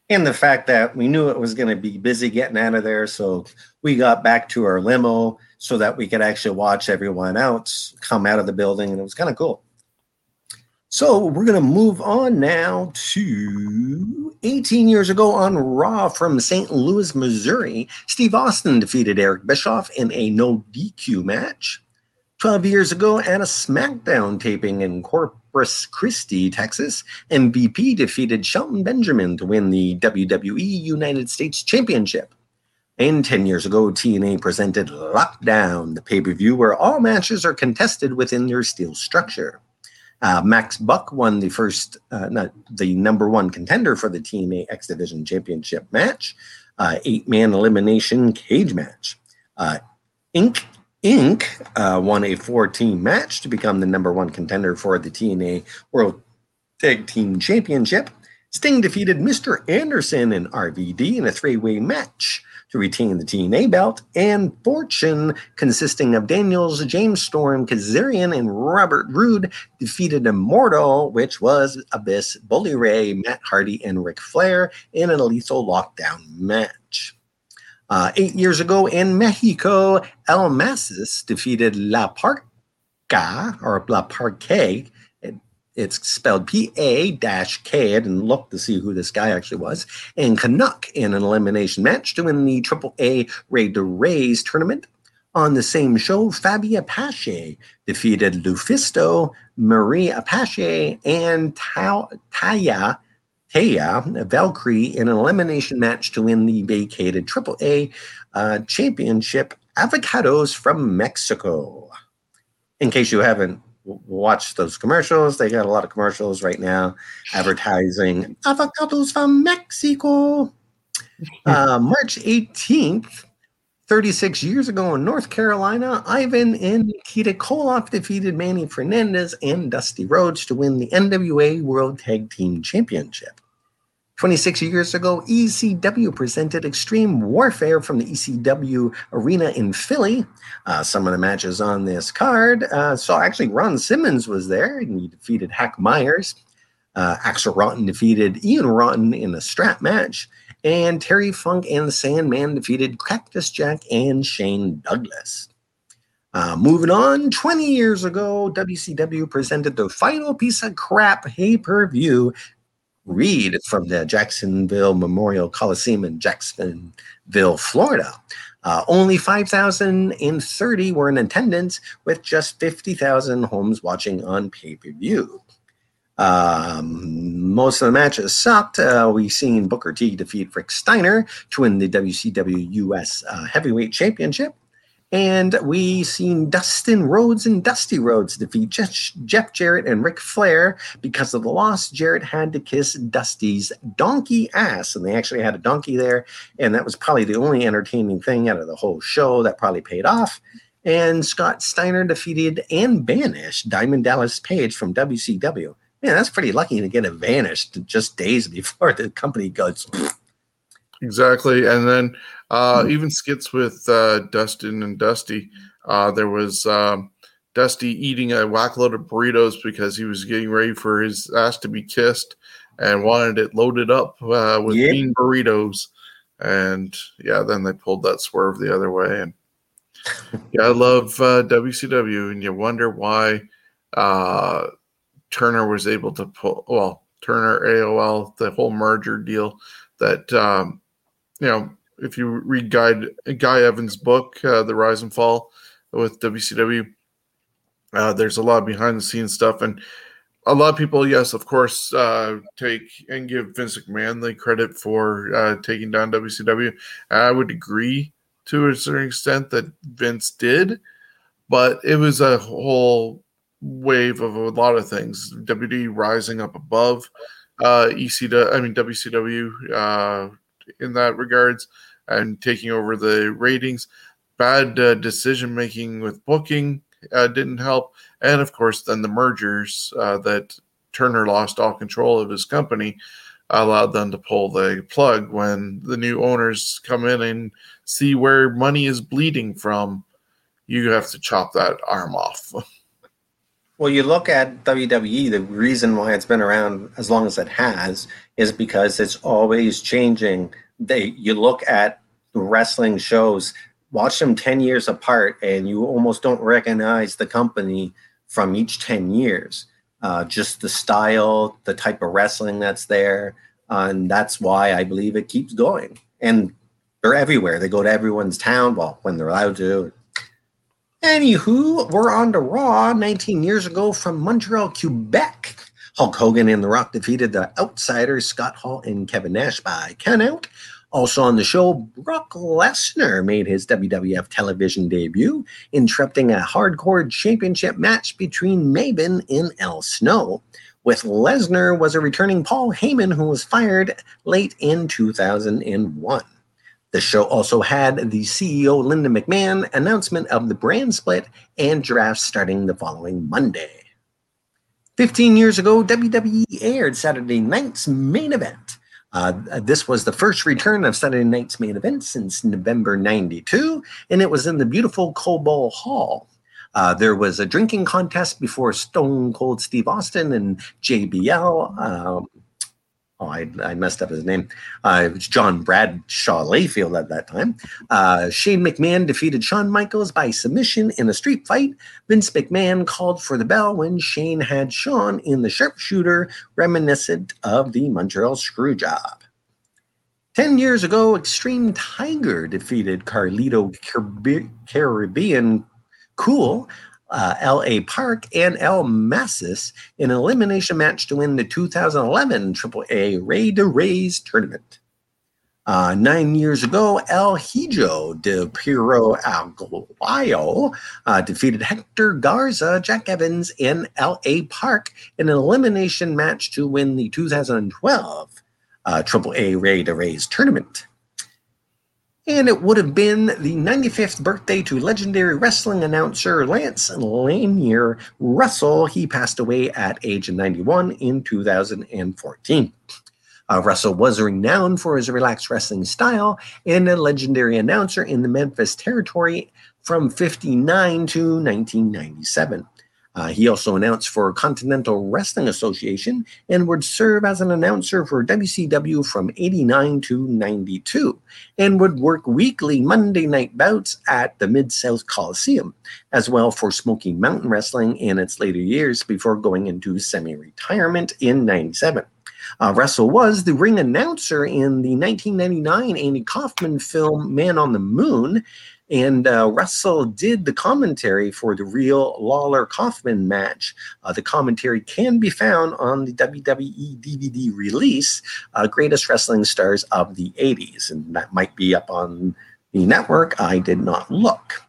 and the fact that we knew it was going to be busy getting out of there, so we got back to our limo so that we could actually watch everyone else come out of the building, and it was kind of cool. So we're going to move on now to 18 years ago on Raw from St. Louis, Missouri. Steve Austin defeated Eric Bischoff in a no DQ match. 12 years ago at a SmackDown taping in Corpus Christi, Texas, MVP defeated Shelton Benjamin to win the WWE United States Championship. And 10 years ago, TNA presented Lockdown, the pay per view where all matches are contested within their steel structure. Uh, Max Buck won the first, uh, not the number one contender for the TNA X Division Championship match, uh, eight man elimination cage match. Uh, Ink Inc. Uh, won a four team match to become the number one contender for the TNA World Tag Team Championship. Sting defeated Mr. Anderson and RVD in a three way match to retain the TNA belt, and Fortune, consisting of Daniels, James Storm, Kazarian, and Robert Roode, defeated Immortal, which was Abyss, Bully Ray, Matt Hardy, and Ric Flair in an lethal lockdown match. Uh, eight years ago in Mexico, El Mesías defeated La Parca, or La Parque, it's spelled P A K. I didn't look to see who this guy actually was. And Canuck in an elimination match to win the Triple A Rey de Reyes tournament. On the same show, Fabi Apache defeated Lufisto, Mari Apache, and Taya, Taya Valkyrie in an elimination match to win the vacated Triple A uh, championship. Avocados from Mexico. In case you haven't watched those commercials. They got a lot of commercials right now advertising avocados from Mexico. Uh, March 18th, 36 years ago in North Carolina, Ivan and Nikita Koloff defeated Manny Fernandez and Dusty Rhodes to win the NWA World Tag Team Championship. 26 years ago, ECW presented Extreme Warfare from the ECW Arena in Philly. Uh, some of the matches on this card. Uh, so actually, Ron Simmons was there and he defeated Hack Myers. Uh, Axel Rotten defeated Ian Rotten in a strap match. And Terry Funk and the Sandman defeated Cactus Jack and Shane Douglas. Uh, moving on, 20 years ago, WCW presented the final piece of crap pay per view Greed from the Jacksonville Memorial Coliseum in Jacksonville, Florida. Uh, only 5,030 were in attendance, with just 50,000 homes watching on pay per view. Um, most of the matches sucked. Uh, we seen Booker T defeat Rick Steiner to win the WCW US uh, Heavyweight Championship. And we seen Dustin Rhodes and Dusty Rhodes defeat Jeff Jarrett and Ric Flair. Because of the loss, Jarrett had to kiss Dusty's donkey ass. And they actually had a donkey there. And that was probably the only entertaining thing out of the whole show that probably paid off. And Scott Steiner defeated and banished Diamond Dallas Page from WCW. Man, that's pretty lucky to get it vanished just days before the company goes. Exactly. And then uh, mm-hmm. Even skits with uh, Dustin and Dusty. Uh, there was um, Dusty eating a whack load of burritos because he was getting ready for his ass to be kissed and wanted it loaded up uh, with bean burritos. And yeah, then they pulled that swerve the other way. And yeah, I love WCW, uh, and you wonder why uh, Turner was able to pull. Well, Turner AOL, the whole merger deal that um, you know if you read Guy, Guy Evans' book, uh, The Rise and Fall with WCW, uh, there's a lot of behind the scenes stuff. And a lot of people, yes, of course, uh, take and give Vince McMahon the credit for uh, taking down WCW. I would agree to a certain extent that Vince did, but it was a whole wave of a lot of things. WD rising up above uh, ECW, I mean WCW uh, in that regards and taking over the ratings. Bad uh, decision making with booking uh, didn't help, and of course, then the mergers uh, that Turner lost all control of his company allowed them to pull the plug when the new owners come in and see where money is bleeding from. you have to chop that arm off. *laughs* Well, you look at WWE, the reason why it's been around as long as it has is because it's always changing. They you look at the wrestling shows, watch them 10 years apart, and you almost don't recognize the company from each 10 years. Uh, just the style, the type of wrestling that's there. Uh, and that's why I believe it keeps going. And they're everywhere. They go to everyone's town, well, when they're allowed to. Anywho, we're on to Raw 19 years ago from Montreal, Quebec. Hulk Hogan and The Rock defeated the Outsiders, Scott Hall and Kevin Nash by countout. Also on the show, Brock Lesnar made his WWF television debut, interrupting a hardcore championship match between Maven and Al Snow. With Lesnar was a returning Paul Heyman who was fired late in 2001. The show also had the CEO Linda McMahon announcement of the brand split and draft starting the following Monday. 15 years ago, WWE aired Saturday night's main event. Uh, this was the first return of Saturday night's main event since November 92, and it was in the beautiful Cobo Hall. Uh, there was a drinking contest before Stone Cold Steve Austin and JBL. Um, oh, I, I, messed up his name. Uh, it was John Bradshaw Layfield at that time. Uh, Shane McMahon defeated Shawn Michaels by submission in a street fight. Vince McMahon called for the bell when Shane had Shawn in the sharpshooter, reminiscent of the Montreal Screwjob. Ten years ago, Extreme Tiger defeated Carlito Caribbean Cool uh, L.A. Park and El Mesías in an elimination match to win the 2011 AAA Rey de Reyes tournament. Uh, nine years ago, El Hijo del Perro Aguayo uh, defeated Hector Garza, Jack Evans, in L.A. Park in an elimination match to win the 2012 uh, AAA Rey de Reyes tournament and it would have been the 95th birthday to legendary wrestling announcer Lance Lanier Russell. He passed away at age 91 in 2014. Uh, Russell was renowned for his relaxed wrestling style and a legendary announcer in the Memphis territory from 59 to 1997. Uh, he also announced for Continental Wrestling Association and would serve as an announcer for WCW from 89 to 92 and would work weekly Monday night bouts at the Mid South Coliseum, as well for Smoky Mountain Wrestling in its later years before going into semi retirement in 97. Uh, Russell was the ring announcer in the 1999 Andy Kaufman film Man on the Moon and uh, Russell did the commentary for the real Lawler Kaufman match. Uh, the commentary can be found on the WWE DVD release, uh, Greatest Wrestling Stars of the 80s. And that might be up on the network. I did not look.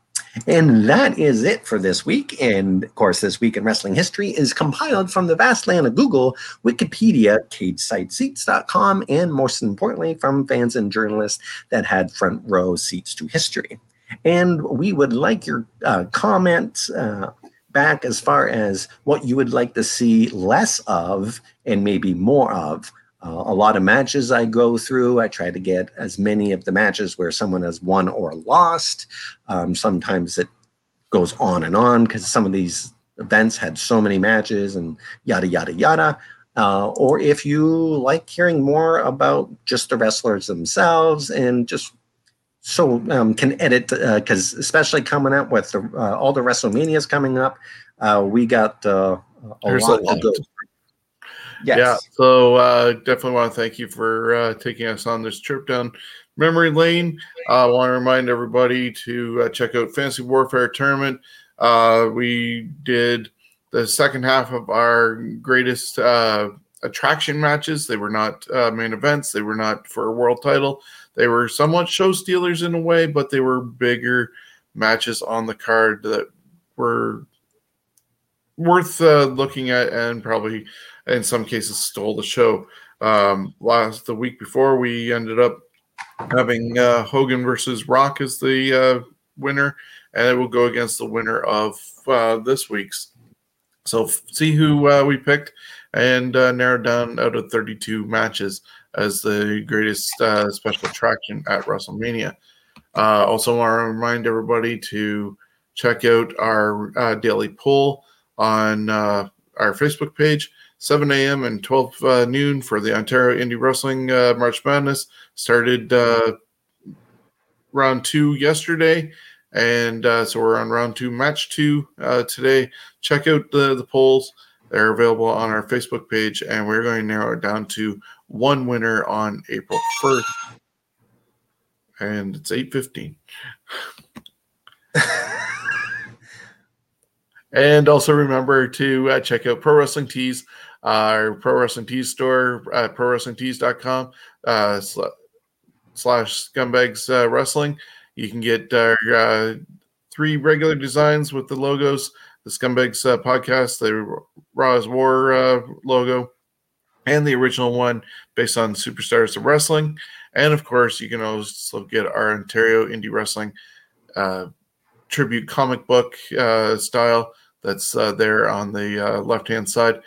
And that is it for this week. And of course, this week in wrestling history is compiled from the vast land of Google, Wikipedia, CageSideSeats.com, and most importantly, from fans and journalists that had front row seats to history. And we would like your uh, comments uh, back as far as what you would like to see less of and maybe more of. Uh, a lot of matches I go through, I try to get as many of the matches where someone has won or lost. Um, sometimes it goes on and on because some of these events had so many matches and yada, yada, yada. Uh, or if you like hearing more about just the wrestlers themselves and just so um, can edit because uh, especially coming up with the, uh, all the WrestleManias coming up, uh, we got uh, a There's lot, a go. Yes. Yeah, so uh, definitely want to thank you for uh, taking us on this trip down memory lane. I want to remind everybody to check out Fantasy Warfare Tournament. Uh we did the second half of our greatest uh attraction matches. They were not main events. They were not for a world title. They were somewhat show stealers in a way, but they were bigger matches on the card that were worth uh, looking at and probably in some cases stole the show. Um, last the week before, we ended up having uh, Hogan versus Rock as the uh, winner, and it will go against the winner of uh, this week's. So see who uh, we picked and uh, narrowed down out of 32 matches as the greatest uh, special attraction at WrestleMania. Uh, also, want to remind everybody to check out our uh, daily poll on uh, our Facebook page. 7 a.m. and 12 uh, noon for the Ontario Indie Wrestling uh, March Madness. Started uh, round two yesterday, and so we're on round two, match two today. Check out the, the polls. They're available on our Facebook page, and we're going to narrow it down to one winner on April 1st. And it's 8.15. *laughs* and also remember to uh, check out Pro Wrestling Tees our Pro Wrestling Tees store, uh, prowrestlingtees.com uh, slash scumbags uh, wrestling. You can get our uh, three regular designs with the logos, the Scumbags uh, podcast, the Raw's War uh, logo, and the original one based on Superstars of Wrestling. And of course, you can also get our Ontario Indie Wrestling uh, tribute comic book uh, style that's uh, there on the uh, left hand side.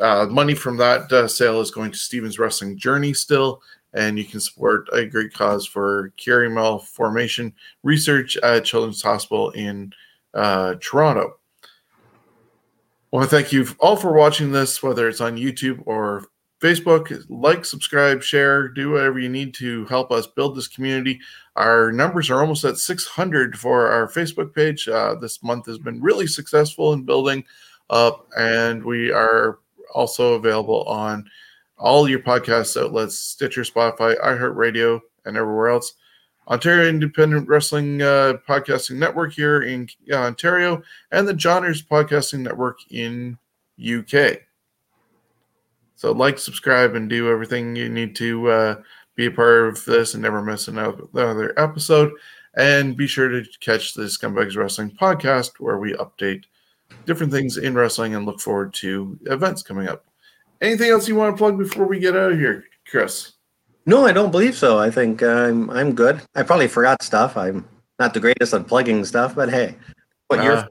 Uh, money from that uh, sale is going to Stevens Wrestling Journey still, and you can support a great cause for curing malformation research at Children's Hospital in Toronto. Want to thank you all for watching this, whether it's on YouTube or Facebook. Like, subscribe, share, do whatever you need to help us build this community. Our numbers are almost at 600 for our Facebook page. Uh, this month has been really successful in building up, and we are also available on all your podcast outlets Stitcher, Spotify, iHeartRadio, and everywhere else. Ontario Independent Wrestling uh, Podcasting Network here in Ontario, and the Johners Podcasting Network in UK. So, like, subscribe, and do everything you need to uh, be a part of this and never miss another episode. And be sure to catch the Scumbags Wrestling podcast, where we update different things in wrestling and look forward to events coming up. Anything else you want to plug before we get out of here, Chris? No, I don't believe so. I think I'm I'm good. I probably forgot stuff. I'm not the greatest at plugging stuff, but hey, what uh, you're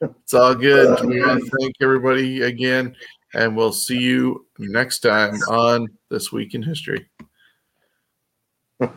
it's all good. we want to thank everybody again, and we'll see you next time on This Week in History. *laughs* uh,